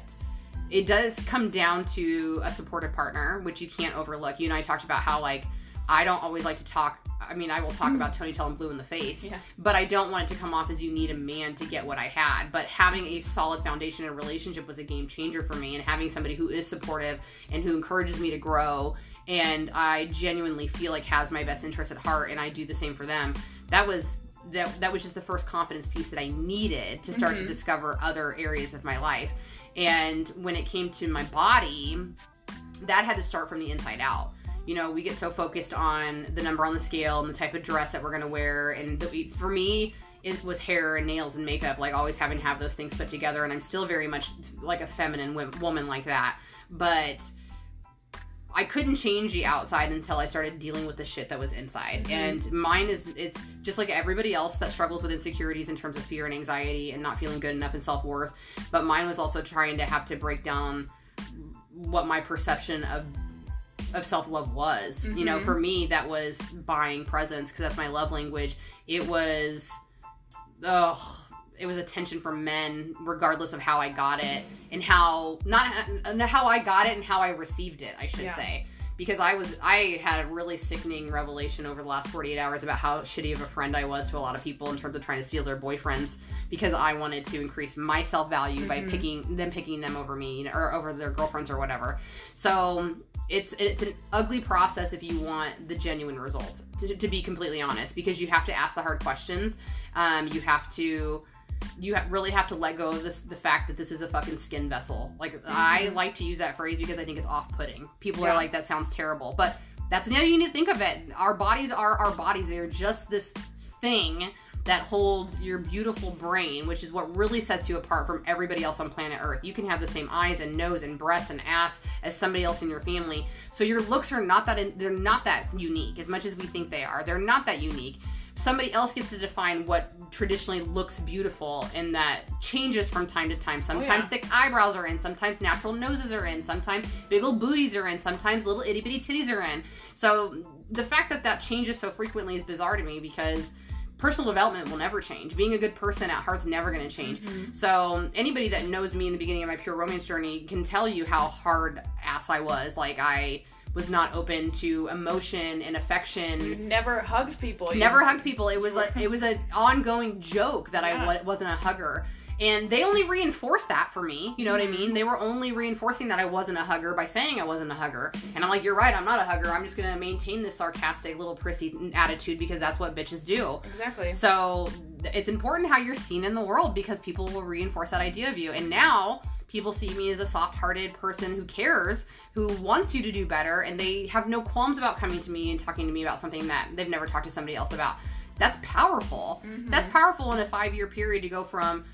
it does come down to a supportive partner, which you can't overlook. You and I talked about how like I don't always like to talk. I mean, I will talk about Tony telling blue in the face, Yeah. but I don't want it to come off as you need a man to get what I had. But having a solid foundation in a relationship was a game changer for me, and having somebody who is supportive and who encourages me to grow, and I genuinely feel like has my best interest at heart, and I do the same for them. That was that. That was just the first confidence piece that I needed to start to Mhm. discover other areas of my life. And when it came to my body, that had to start from the inside out. You know, we get so focused on the number on the scale and the type of dress that we're gonna wear, and the, for me, it was hair and nails and makeup, like always having to have those things put together. And I'm still very much like a feminine wo- woman like that, but I couldn't change the outside until I started dealing with the shit that was inside. Mhm. And mine is it's just like everybody else that struggles with insecurities in terms of fear and anxiety and not feeling good enough and self worth. But mine was also trying to have to break down what my perception of of self love was. You know, Mhm. for me that was buying presents because that's my love language. It was oh it was attention from men regardless of how I got it and how not not how I got it and how I received it, I should Yeah. say. Because I was I had a really sickening revelation over the last 48 hours about how shitty of a friend I was to a lot of people in terms of trying to steal their boyfriends because I wanted to increase my self-value by Mhm. picking them picking them over me or over their girlfriends or whatever. So it's it's an ugly process if you want the genuine result to, to be completely honest because you have to ask the hard questions. Um, you have to you ha- really have to let go of this the fact that this is a fucking skin vessel. Like i Mhm. like to use that phrase because i think it's off-putting. People Yeah. are like that sounds terrible but that's how you need to think of it. Our bodies are our bodies. They're just this thing that holds your beautiful brain, which is what really sets you apart from everybody else on planet Earth. You can have the same eyes and nose and breasts and ass as somebody else in your family. So your looks are not that they're not that unique as much as we think they are. They're not that unique. Somebody else gets to define what traditionally looks beautiful and that changes from time to time. Oh, sometimes yeah. thick eyebrows are in, sometimes natural noses are in, sometimes big old booties are in, sometimes little itty bitty titties are in. So the fact that that changes so frequently is bizarre to me because personal development will never change. Being a good person at heart's never going to change. Mhm. So anybody that knows me in the beginning of my pure romance journey can tell you how hard ass I was. Like I was not open to emotion and affection. You never hugged people. You- Never hugged people. It was like it was an ongoing joke that I Yeah. wa- wasn't a hugger. And they only reinforced that for me. You know what I Mhm. mean? They were only reinforcing that I wasn't a hugger by saying I wasn't a hugger. And I'm like, you're right, I'm not a hugger. I'm just going to maintain this sarcastic little prissy attitude because that's what bitches do. Exactly. So it's important how you're seen in the world because people will reinforce that idea of you. And now people see me as a soft-hearted person who cares, who wants you to do better, and they have no qualms about coming to me and talking to me about something that they've never talked to somebody else about. That's powerful. Mhm. That's powerful in a five-year period to go from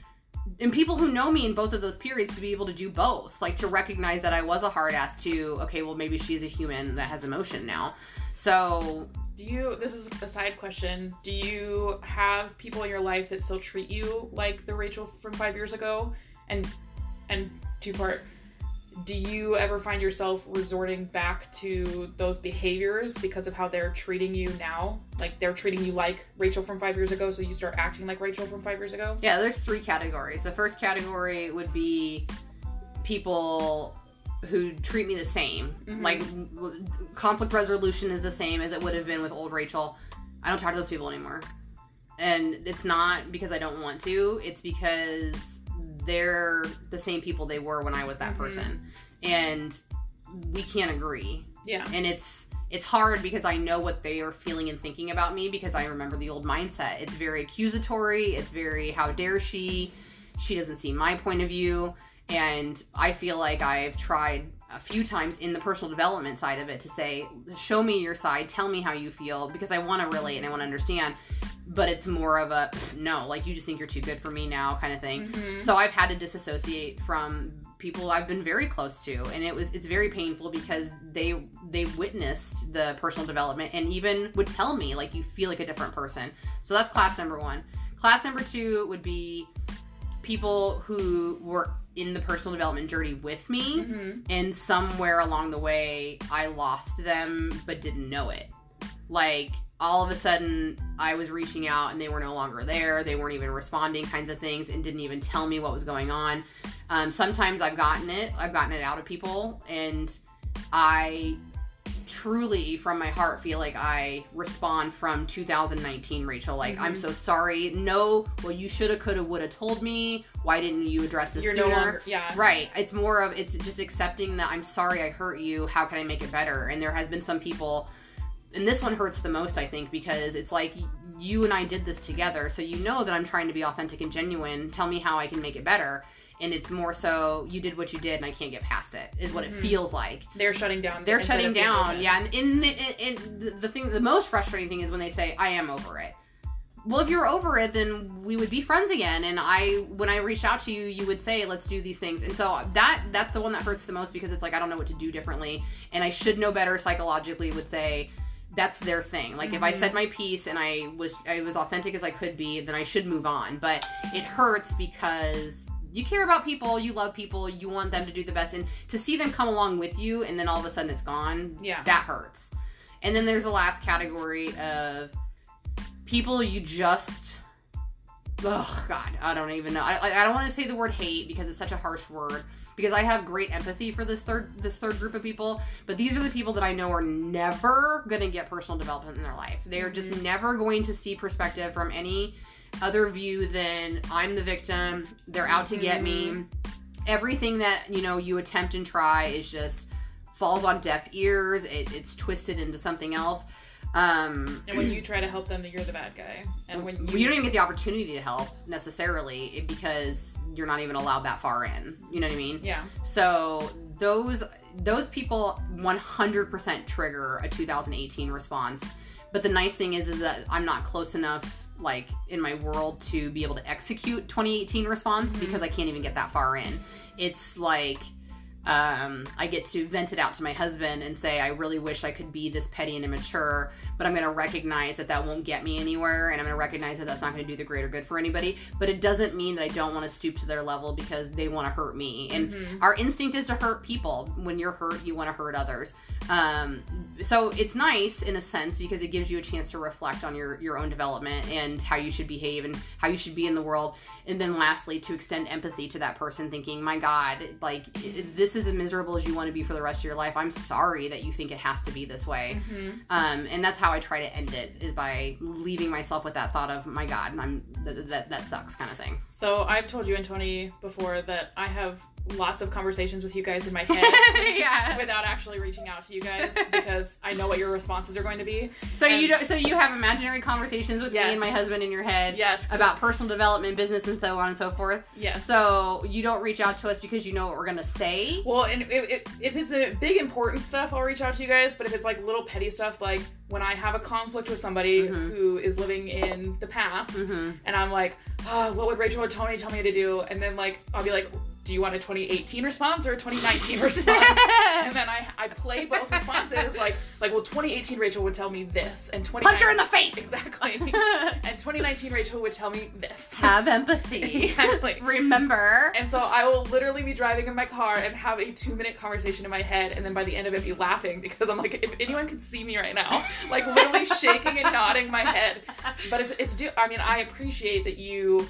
and people who know me in both of those periods to be able to do both, like to recognize that I was a hard ass to, okay, well maybe she's a human that has emotion now. So Do you? This is a side question. Do you have people in your life that still treat you like the Rachel from five years ago? And and two part. Do you ever find yourself resorting back to those behaviors because of how they're treating you now? Like they're treating you like Rachel from five years ago, so you start acting like Rachel from five years ago? Yeah, there's three categories. The first category would be people who treat me the same. Mhm. Like conflict resolution is the same as it would have been with old Rachel. I don't talk to those people anymore. And it's not because I don't want to, it's because they're the same people they were when I was that Mhm. person. And we can't agree Yeah. and it's it's hard because I know what they are feeling and thinking about me because I remember the old mindset. It's very accusatory. It's very how dare she? She doesn't see my point of view, and I feel like I've tried a few times in the personal development side of it to say, show me your side, tell me how you feel because I want to relate and I want to understand. But it's more of a no, like you just think you're too good for me now kind of thing. Mhm. So I've had to disassociate from people I've been very close to, and it was it's very painful because they they witnessed the personal development and even would tell me like you feel like a different person. So that's class number one. Class number two would be people who were in the personal development journey with me, Mhm. and somewhere along the way I lost them but didn't know it. Like all of a sudden I was reaching out and they were no longer there. They weren't even responding kinds of things and didn't even tell me what was going on. Um, sometimes I've gotten it. I've gotten it out of people and I truly from my heart feel like I respond from 2019 Rachel like I'm Mhm. so sorry. No, well you should have could have would have told me. Why didn't you address this You're sooner? no longer. Yeah. Right. It's more of it's just accepting that I'm sorry I hurt you. How can I make it better? And there has been some people and this one hurts the most I think because it's like you and I did this together, so you know that I'm trying to be authentic and genuine. Tell me how I can make it better. And it's more so you did what you did and I can't get past it. Is what Mhm. it feels like. They're shutting down. They're shutting down. Yeah, and in the, in, in the, thing, the most frustrating thing is when they say, "I am over it." Well, if you're over it, then we would be friends again. And I, when I reached out to you, you would say, "Let's do these things." And so that that's the one that hurts the most because it's like I don't know what to do differently, and I should know better psychologically. Would say that's their thing. Like if I Mhm. said my piece and I was I was authentic as I could be, then I should move on. But it hurts because you care about people, you love people, you want them to do the best, and to see them come along with you, and then all of a sudden it's gone. Yeah. that hurts. And then there's the last category of people you just. Oh God, I don't even know. I, I- don't want to say the word hate because it's such a harsh word. Because I have great empathy for this third this third group of people, but these are the people that I know are never gonna get personal development in their life. They are just mm-hmm. never going to see perspective from any other view than I'm the victim. They're out to get me. Everything that you know you attempt and try is just falls on deaf ears. It, it's twisted into something else. Um, And when you try to help them, you're the bad guy. And when you, you don't even get the opportunity to help necessarily because you're not even allowed that far in. You know what I mean? yeah, So those those people 100% trigger a 2018 response. But the nice thing is is that I'm not close enough like in my world to be able to execute 2018 response Mhm. because I can't even get that far in. It's like um, I get to vent it out to my husband and say, I really wish I could be this petty and immature, but I'm going to recognize that that won't get me anywhere, and I'm going to recognize that that's not going to do the greater good for anybody. But it doesn't mean that I don't want to stoop to their level because they want to hurt me. And Mhm. our instinct is to hurt people. When you're hurt, you want to hurt others. Um, so it's nice in a sense because it gives you a chance to reflect on your your own development and how you should behave and how you should be in the world. And then lastly, to extend empathy to that person, thinking, "My God, like this this is as miserable as you want to be for the rest of your life. I'm sorry that you think it has to be this way. Mhm. Um, and that's how I try to end it is by leaving myself with that thought of my God, I'm that that, that sucks kind of thing. So I've told you and Tony before that I have lots of conversations with you guys in my head yeah. without actually reaching out to you guys because I know what your responses are going to be. So you don't, so you have imaginary conversations with me and my husband in your head Yes. about personal development, business, and so on and so forth. Yes. So you don't reach out to us because you know what we're gonna say. Well, and if, if, if it's a big important stuff, I'll reach out to you guys. But if it's like little petty stuff, like when I have a conflict with somebody Mhm. who is living in the past, Mm-hmm. and I'm like, oh, what would Rachel or Tony tell me to do? And then like I'll be like, do you want a 2018 response or a 2019 response? and then I I play both responses like like well 2018 Rachel would tell me this and 20 Punch her in the face. exactly and 2019 Rachel would tell me this Have empathy. exactly Remember. and so I will literally be driving in my car and have a two minute conversation in my head, and then by the end of it, be laughing because I'm like, if anyone could see me right now, like literally shaking and nodding my head. But it's it's do. I mean, I appreciate that you,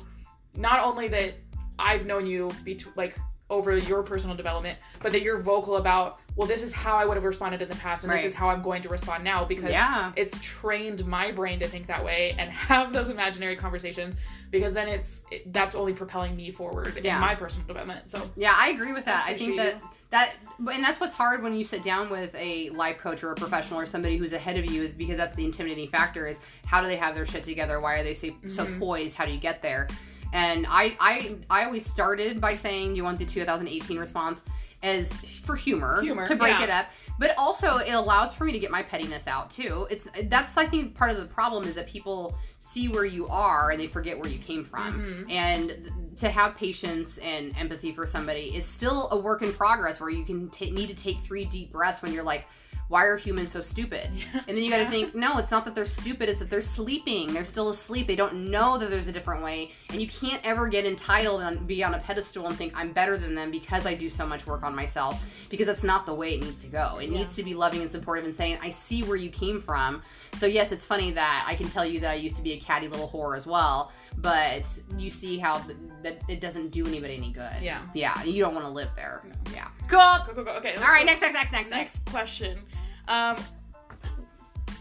not only that I've known you be like over your personal development, but that you're vocal about. Well, this is how I would have responded in the past, and Right. this is how I'm going to respond now because Yeah. it's trained my brain to think that way and have those imaginary conversations because then it's it, that's only propelling me forward Yeah. in my personal development. So Yeah, I agree with that. I, think that that and that's what's hard when you sit down with a life coach or a professional or somebody who's ahead of you is because that's the intimidating factor is how do they have their shit together? Why are they so, so Mhm. poised? How do you get there? And I I I always started by saying you want the 2018 response as for humor, Humor, to break yeah. it up. But also it allows for me to get my pettiness out too. It's that's I think part of the problem is that people see where you are and they forget where you came from Mhm. and to have patience and empathy for somebody is still a work in progress where you can ta need to take three deep breaths when you're like why are humans so stupid and then you got to Yeah. think no it's not that they're stupid it's that they're sleeping they're still asleep they don't know that there's a different way and you can't ever get entitled and be on a pedestal and think i'm better than them because i do so much work on myself because that's not the way it needs to go it Yeah. needs to be loving and supportive and saying i see where you came from so yes it's funny that i can tell you that i used to be a catty little whore as well but you see how that it doesn't do anybody any good Yeah. yeah you don't want to live there No. yeah cool Go, go, go. Okay. all right next next next next next Next question. Um,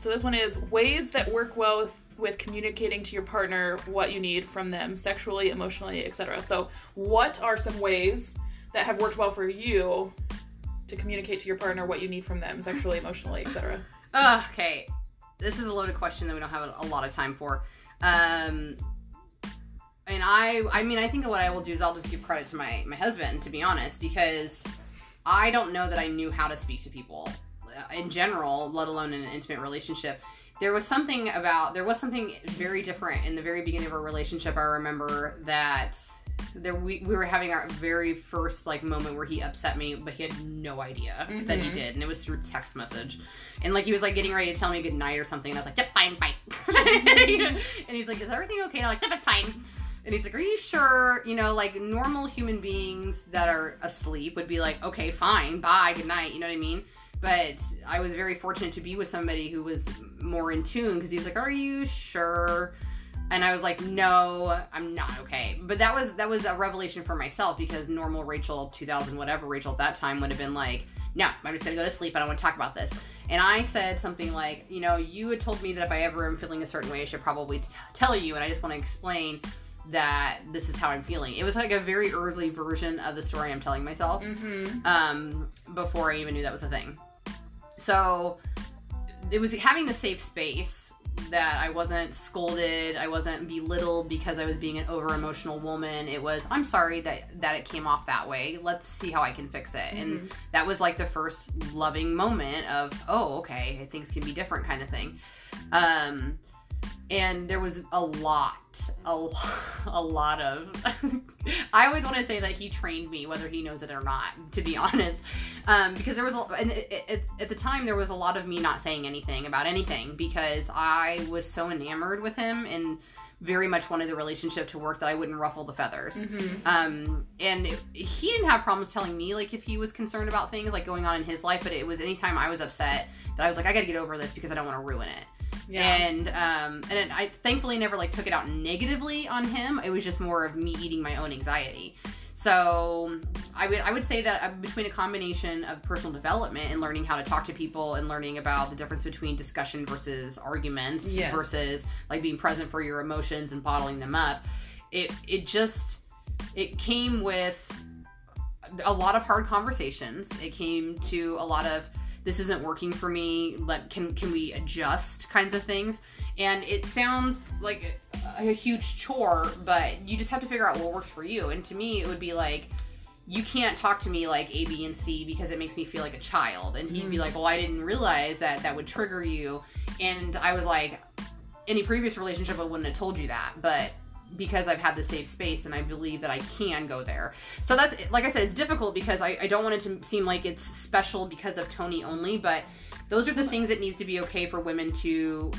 so this one is ways that work well with, with communicating to your partner what you need from them sexually, emotionally, etc. So, what are some ways that have worked well for you to communicate to your partner what you need from them sexually, emotionally, etc.? Okay, this is a loaded question that we don't have a, a lot of time for. Um, and I, I mean, I think what I will do is I'll just give credit to my my husband, to be honest, because I don't know that I knew how to speak to people in general, let alone in an intimate relationship. There was something about there was something very different in the very beginning of our relationship. I remember that there we, we were having our very first like moment where he upset me, but he had no idea that he Mhm. did, and it was through text message. And like he was like getting ready to tell me good night or something, and I was like, "Yep, fine, bye." and he's like, "Is everything okay?" And I'm like, "Yep, it's fine." And he's like, "Are you sure?" You know, like normal human beings that are asleep would be like, "Okay, fine, bye, good night." You know what I mean? But I was very fortunate to be with somebody who was more in tune because he's like, "Are you sure?" And I was like, "No, I'm not okay." But that was that was a revelation for myself because normal Rachel, 2000 whatever Rachel at that time would have been like, "No, I'm just gonna go to sleep. I don't want to talk about this." And I said something like, "You know, you had told me that if I ever am feeling a certain way, I should probably t- tell you, and I just want to explain." that this is how I'm feeling. It was like a very early version of the story I'm telling myself Mm-hmm. um, before I even knew that was a thing. So it was having the safe space that I wasn't scolded, I wasn't belittled because I was being an over emotional woman. It was I'm sorry that that it came off that way. Let's see how I can fix it. And that was like the first loving moment of oh okay things can be different kind of thing. Um, and there was a lot, a, a lot of. I always want to say that he trained me, whether he knows it or not. To be honest, um, because there was, a, and it, it, at the time there was a lot of me not saying anything about anything because I was so enamored with him and very much wanted the relationship to work that I wouldn't ruffle the feathers. Mm-hmm. Um, and it, he didn't have problems telling me like if he was concerned about things like going on in his life, but it was anytime I was upset that I was like, I got to get over this because I don't want to ruin it. Yeah. And um, and I thankfully never like took it out negatively on him. It was just more of me eating my own anxiety. So I would I would say that uh, between a combination of personal development and learning how to talk to people and learning about the difference between discussion versus arguments Yes. versus like being present for your emotions and bottling them up, it it just it came with a lot of hard conversations. It came to a lot of this isn't working for me. like can can we adjust kinds of things. And it sounds like a, a huge chore, but you just have to figure out what works for you. And to me, it would be like you can't talk to me like A, B, and C because it makes me feel like a child. And he'd be mm-hmm. like, Well, I didn't realize that that would trigger you. And I was like, Any previous relationship, I wouldn't have told you that. But because I've had the safe space and I believe that I can go there. So that's, like I said, it's difficult because I, I don't want it to seem like it's special because of Tony only, but those are the things that needs to be okay for women to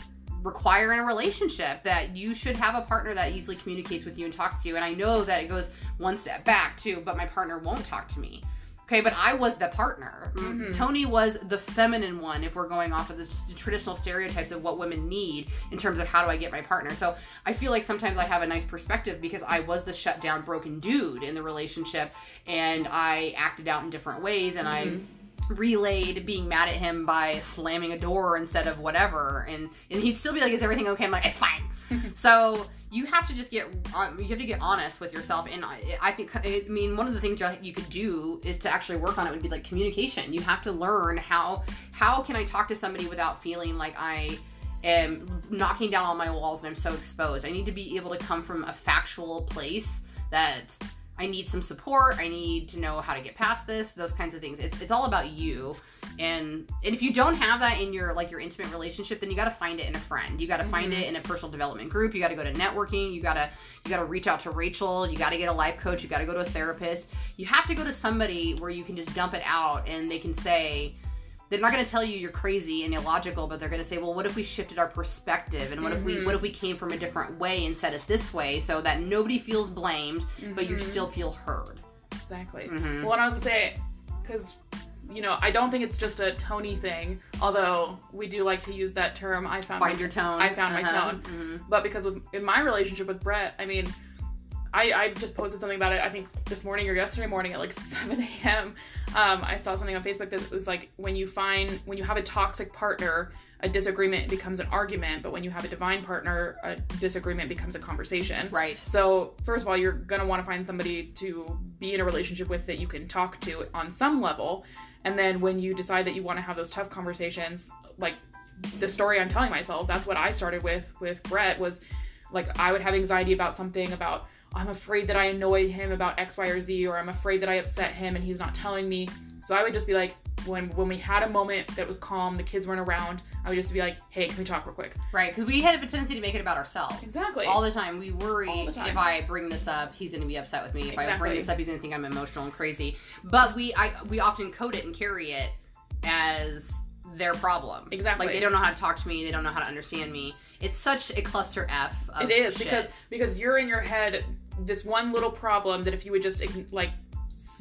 require in a relationship that you should have a partner that easily communicates with you and talks to you and i know that it goes one step back too but my partner won't talk to me okay but i was the partner. Mhm. tony was the feminine one if we're going off of the, the traditional stereotypes of what women need in terms of how do i get my partner. So i feel like sometimes i have a nice perspective because i was the shut down broken dude in the relationship and i acted out in different ways and i Mhm. relayed being mad at him by slamming a door instead of whatever. And and he'd still be like is everything okay? I'm like it's fine. So you have to just get um, you have to get honest with yourself and i, I think i mean one of the things you could do is to actually work on it would be like communication. You have to learn how how can i talk to somebody without feeling like i am knocking down all my walls and i'm so exposed? I need to be able to come from a factual place that I need some support. I need to know how to get past this. Those kinds of things. It's, it's all about you. And and if you don't have that in your like your intimate relationship, then you got to find it in a friend. You got to find Mhm. it in a personal development group. You got to go to networking. You got to you got to reach out to Rachel. You got to get a life coach. You got to go to a therapist. You have to go to somebody where you can just dump it out and they can say they're not going to tell you you're crazy and illogical, but they're going to say, "Well, what if we shifted our perspective and what if we what if we came from a different way and said it this way so that nobody feels blamed, but you still feel heard." Exactly. Mhm. Well, and I was gonna say, because you know, I don't think it's just a Tony thing. Although we do like to use that term. I found Find my your tone. I found my Uh-huh. tone. Mhm. But because with in my relationship with Brett, I mean, I, I just posted something about it. I think this morning or yesterday morning at like 7 a.m. Um, I saw something on Facebook that was like when you find when you have a toxic partner, a disagreement becomes an argument, but when you have a divine partner, a disagreement becomes a conversation. Right. So, first of all, you're going to want to find somebody to be in a relationship with that you can talk to on some level. And then when you decide that you want to have those tough conversations, like the story I'm telling myself, that's what I started with with Brett was like I would have anxiety about something about I'm afraid that I annoyed him about X, Y, or Z, or I'm afraid that I upset him and he's not telling me. So I would just be like, when when we had a moment that was calm, the kids weren't around, I would just be like, hey, can we talk real quick? Right. Because we had a tendency to make it about ourselves. Exactly. All the time. We worry time. if I bring this up, he's going to be upset with me. If I bring this up, he's going to think I'm emotional and crazy. But we I we often code it and carry it as their problem. Exactly. Like they don't know how to talk to me. They don't know how to understand me. It's such a cluster F. Of It is shit. because because you're in your head this one little problem that if you would just like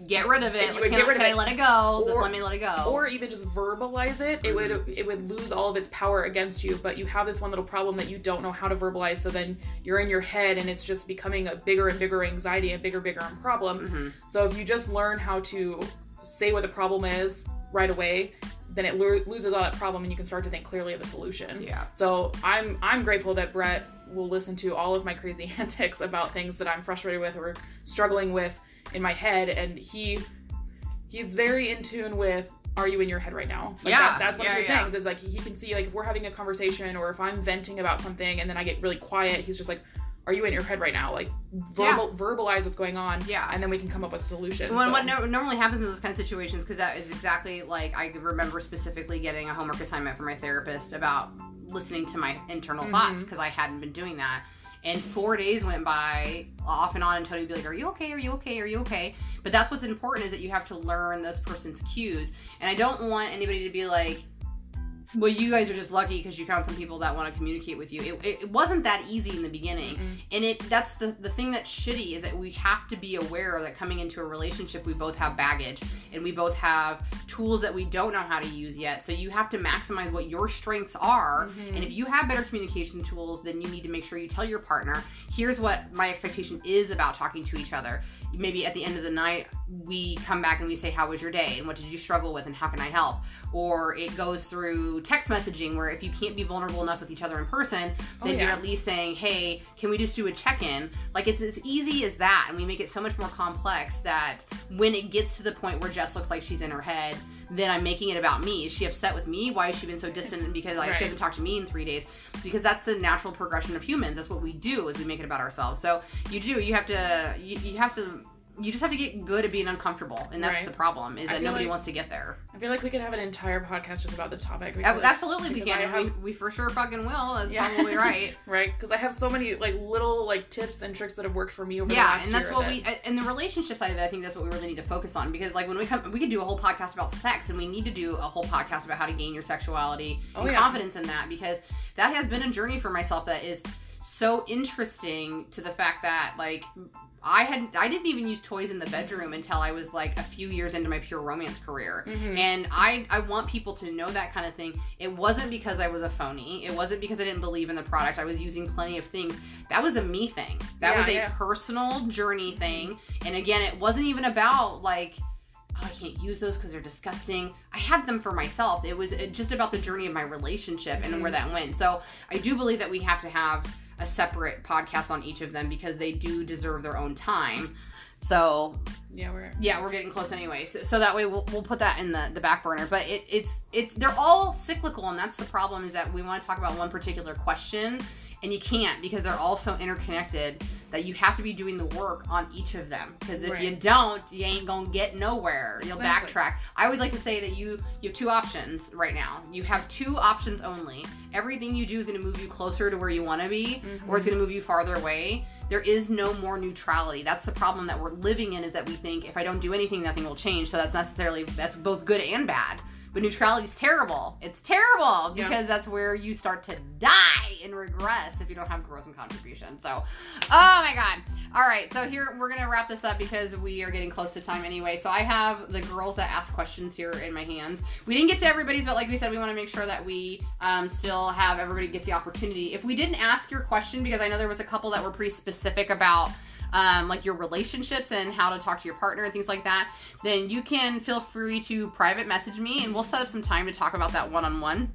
get rid of it. You would can get I, rid of can I it. let it go? Or- let me let it go. or even just verbalize it, it would it would lose all of its power against you. But you have this one little problem that you don't know how to verbalize, so then you're in your head and it's just becoming a bigger and bigger anxiety, a bigger bigger problem. Mhm. So if you just learn how to say what the problem is right away, then it lo- loses all that problem and you can start to think clearly of a solution. Yeah. So I'm I'm grateful that Brett will listen to all of my crazy antics about things that I'm frustrated with or struggling with in my head, and he he's very in tune with. Are you in your head right now? Like Yeah, that, that's one yeah, of his yeah. things. Is like he can see like if we're having a conversation or if I'm venting about something and then I get really quiet, he's just like, "Are you in your head right now? Like verbal verbalize what's going on, Yeah. and then we can come up with a solution." When, So- what no, normally happens in those kind of situations, because that is exactly like I remember specifically getting a homework assignment from my therapist about listening to my internal Mhm. thoughts because I hadn't been doing that. And four days went by off and on, and Tony would be like, Are you okay? Are you okay? Are you okay? But that's what's important is that you have to learn this person's cues. And I don't want anybody to be like, well, you guys are just lucky because you found some people that want to communicate with you. It, it, wasn't that easy in the beginning, Mm-mm. and it that's the the thing that's shitty is that we have to be aware that coming into a relationship, we both have baggage and we both have tools that we don't know how to use yet. So you have to maximize what your strengths are, Mhm. and if you have better communication tools, then you need to make sure you tell your partner, here's what my expectation is about talking to each other. Maybe at the end of the night, we come back and we say, How was your day? And what did you struggle with? And how can I help? Or it goes through text messaging where if you can't be vulnerable enough with each other in person, Oh, then you're at least saying, Hey, can we just do a check in? Like it's as easy as that. And we make it so much more complex that when it gets to the point where Jess looks like she's in her head, then I'm making it about me. Is she upset with me? Why has she been so distant? Because like, Right. she hasn't talked to me in three days. Because that's the natural progression of humans. That's what we do is we make it about ourselves. So you do. You have to. You, you have to. You just have to get good at being uncomfortable, and that's Right. the problem. Is I that nobody like- wants to get there. I feel like we could have an entire podcast just about this topic. Because- Absolutely, we can. have- we, we for sure fucking will. That's Yeah. probably right. right? Because I have so many like little like tips and tricks that have worked for me over the yeah last and that's what we and the relationship side of it i think that's what we really need to focus on because like when we come we could do a whole podcast about sex and we need to do a whole podcast about how to gain your sexuality Oh, and yeah. confidence in that because that has been a journey for myself that is so interesting to the fact that like I had I didn't even use toys in the bedroom until I was like a few years into my pure romance career. Mhm. And I I want people to know that kind of thing. It wasn't because I was a phony. It wasn't because I didn't believe in the product. I was using plenty of things. That was a me thing. That Yeah, was a yeah. personal journey thing. And again, it wasn't even about like oh, I can't use those because they're disgusting. I had them for myself. It was uh, just about the journey of my relationship and Mhm. where that went. So I do believe that we have to have a separate podcast on each of them because they do deserve their own time. So yeah, we're yeah, we're getting close anyway. So, so that way we'll, we'll put that in the, the back burner. But it, it's it's they're all cyclical, and that's the problem is that we want to talk about one particular question, and you can't because they're all so interconnected that you have to be doing the work on each of them. Because if you don't, you ain't gonna get nowhere. You'll Exactly. backtrack. I always like to say that you you have two options right now. You have two options only. Everything you do is gonna move you closer to where you want to be, or it's mm-hmm. gonna move you farther away there is no more neutrality that's the problem that we're living in is that we think if i don't do anything nothing will change so that's necessarily that's both good and bad but neutrality is terrible. It's terrible Yeah. because that's where you start to die and regress if you don't have growth and contribution. So oh my god. All right so here we're gonna wrap this up because we are getting close to time anyway. So i have the girls that ask questions here in my hands. We didn't get to everybody's but like we said we want to make sure that we um, still have everybody gets the opportunity. If we didn't ask your question because i know there was a couple that were pretty specific about um, like your relationships and how to talk to your partner and things like that, then you can feel free to private message me and we'll set up some time to talk about that one on one.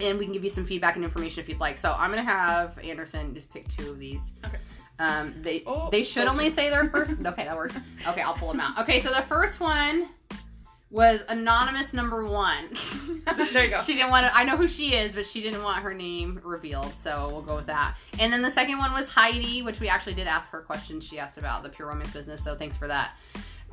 And we can give you some feedback and information if you'd like. So I'm gonna have Anderson just pick two of these. Okay. Um, they Oh, they should closer. only say their first. okay, that works. Okay, I'll pull them out. Okay, so the first one was anonymous number one. There you go. She didn't want to. I know who she is, but she didn't want her name revealed, so we'll go with that. And then the second one was Heidi, which we actually did ask her questions. She asked about the pure romance business, so thanks for that.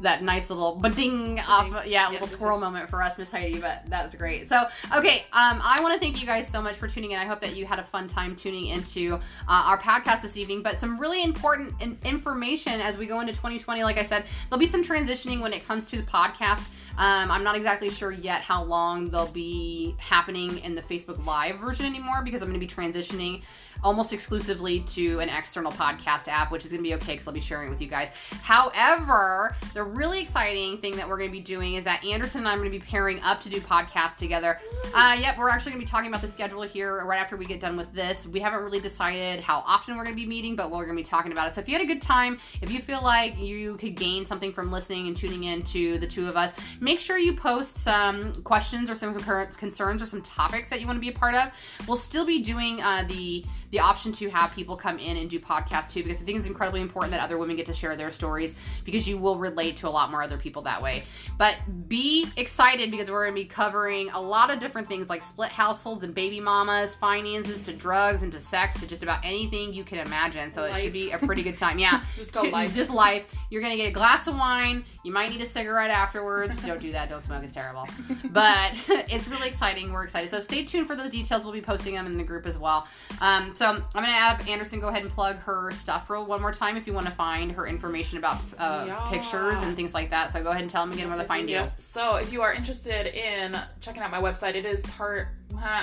That nice little ba-ding off, yeah, little squirrel yes. moment for us, Miss Heidi. But that was great. So, okay, um, I want to thank you guys so much for tuning in. I hope that you had a fun time tuning into uh, our podcast this evening. But some really important in- information as we go into 2020. Like I said, there'll be some transitioning when it comes to the podcast. Um, I'm not exactly sure yet how long they'll be happening in the Facebook Live version anymore because I'm going to be transitioning almost exclusively to an external podcast app, which is going to be okay because I'll be sharing it with you guys. However, the really exciting thing that we're going to be doing is that Anderson and I are going to be pairing up to do podcasts together. Uh, yep, we're actually going to be talking about the schedule here right after we get done with this. We haven't really decided how often we're going to be meeting, but we're going to be talking about it. So if you had a good time, if you feel like you could gain something from listening and tuning in to the two of us, make sure you post some questions or some concerns or some topics that you want to be a part of. We'll still be doing uh, the the option to have people come in and do podcasts too because I think it's incredibly important that other women get to share their stories because you will relate to a lot more other people that way. But be excited because we're going to be covering a lot of different things like split households and baby mamas, finances to drugs and to sex to just about anything you can imagine. So it should be a pretty good time. Yeah. Just To- life. Just life. You're going to get a glass of wine. You might need a cigarette afterwards. Don't do that. Don't smoke. It's terrible. But it's really exciting. We're excited. So stay tuned for those details. We'll be posting them in the group as well. Um, so I'm going to have Anderson go ahead and plug her stuff real one more time if you want to find her information about uh, Yeah. pictures and things like that. So go ahead and tell them again where to find you. Yes. So if you are interested in checking out my website, it is part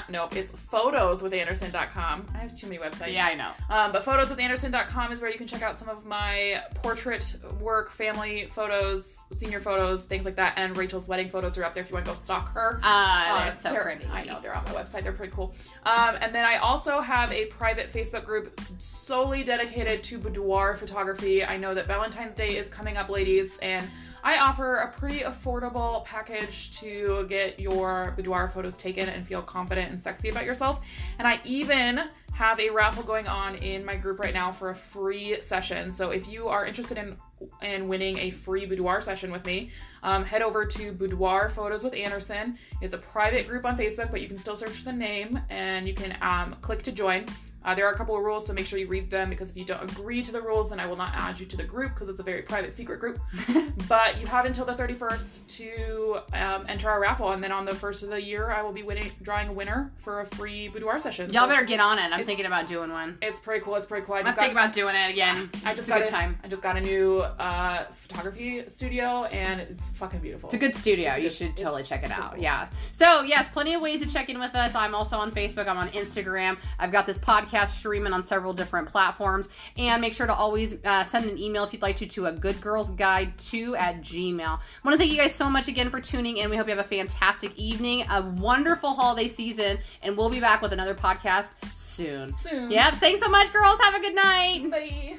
nope, it's photoswithanderson.com. I have too many websites. Yeah, I know. Um, but photoswithanderson.com is where you can check out some of my portrait work, family photos, senior photos, things like that. And Rachel's wedding photos are up there if you want to go stalk her. Ah, Uh, they're so they're- pretty. I know they're on my website. They're pretty cool. Um, and then I also have a private Facebook group solely dedicated to boudoir photography. I know that Valentine's Day is coming up, ladies, and I offer a pretty affordable package to get your boudoir photos taken and feel confident and sexy about yourself. And I even have a raffle going on in my group right now for a free session. So if you are interested in in winning a free boudoir session with me, um, head over to Boudoir Photos with Anderson. It's a private group on Facebook, but you can still search the name and you can um, click to join. Uh, there are a couple of rules, so make sure you read them because if you don't agree to the rules, then I will not add you to the group because it's a very private, secret group. but you have until the 31st to um, enter our raffle, and then on the first of the year, I will be winning, drawing a winner for a free boudoir session. Y'all So better get on it. I'm thinking about doing one. It's pretty cool. It's pretty cool. I got, thinking about doing it again. I just it's a got good a, time. I just got a new uh, photography studio, and it's fucking beautiful. It's a good studio. It's you should totally check it out. cool. Yeah. So, yes, plenty of ways to check in with us. I'm also on Facebook. I'm on Instagram. I've got this podcast streaming on several different platforms. And make sure to always uh, send an email if you'd like to to a good girls guide 2 at gmail. I want to thank you guys so much again for tuning in. We hope you have a fantastic evening, a wonderful holiday season, and we'll be back with another podcast soon. Soon. Yep. Thanks so much, girls. Have a good night. Bye.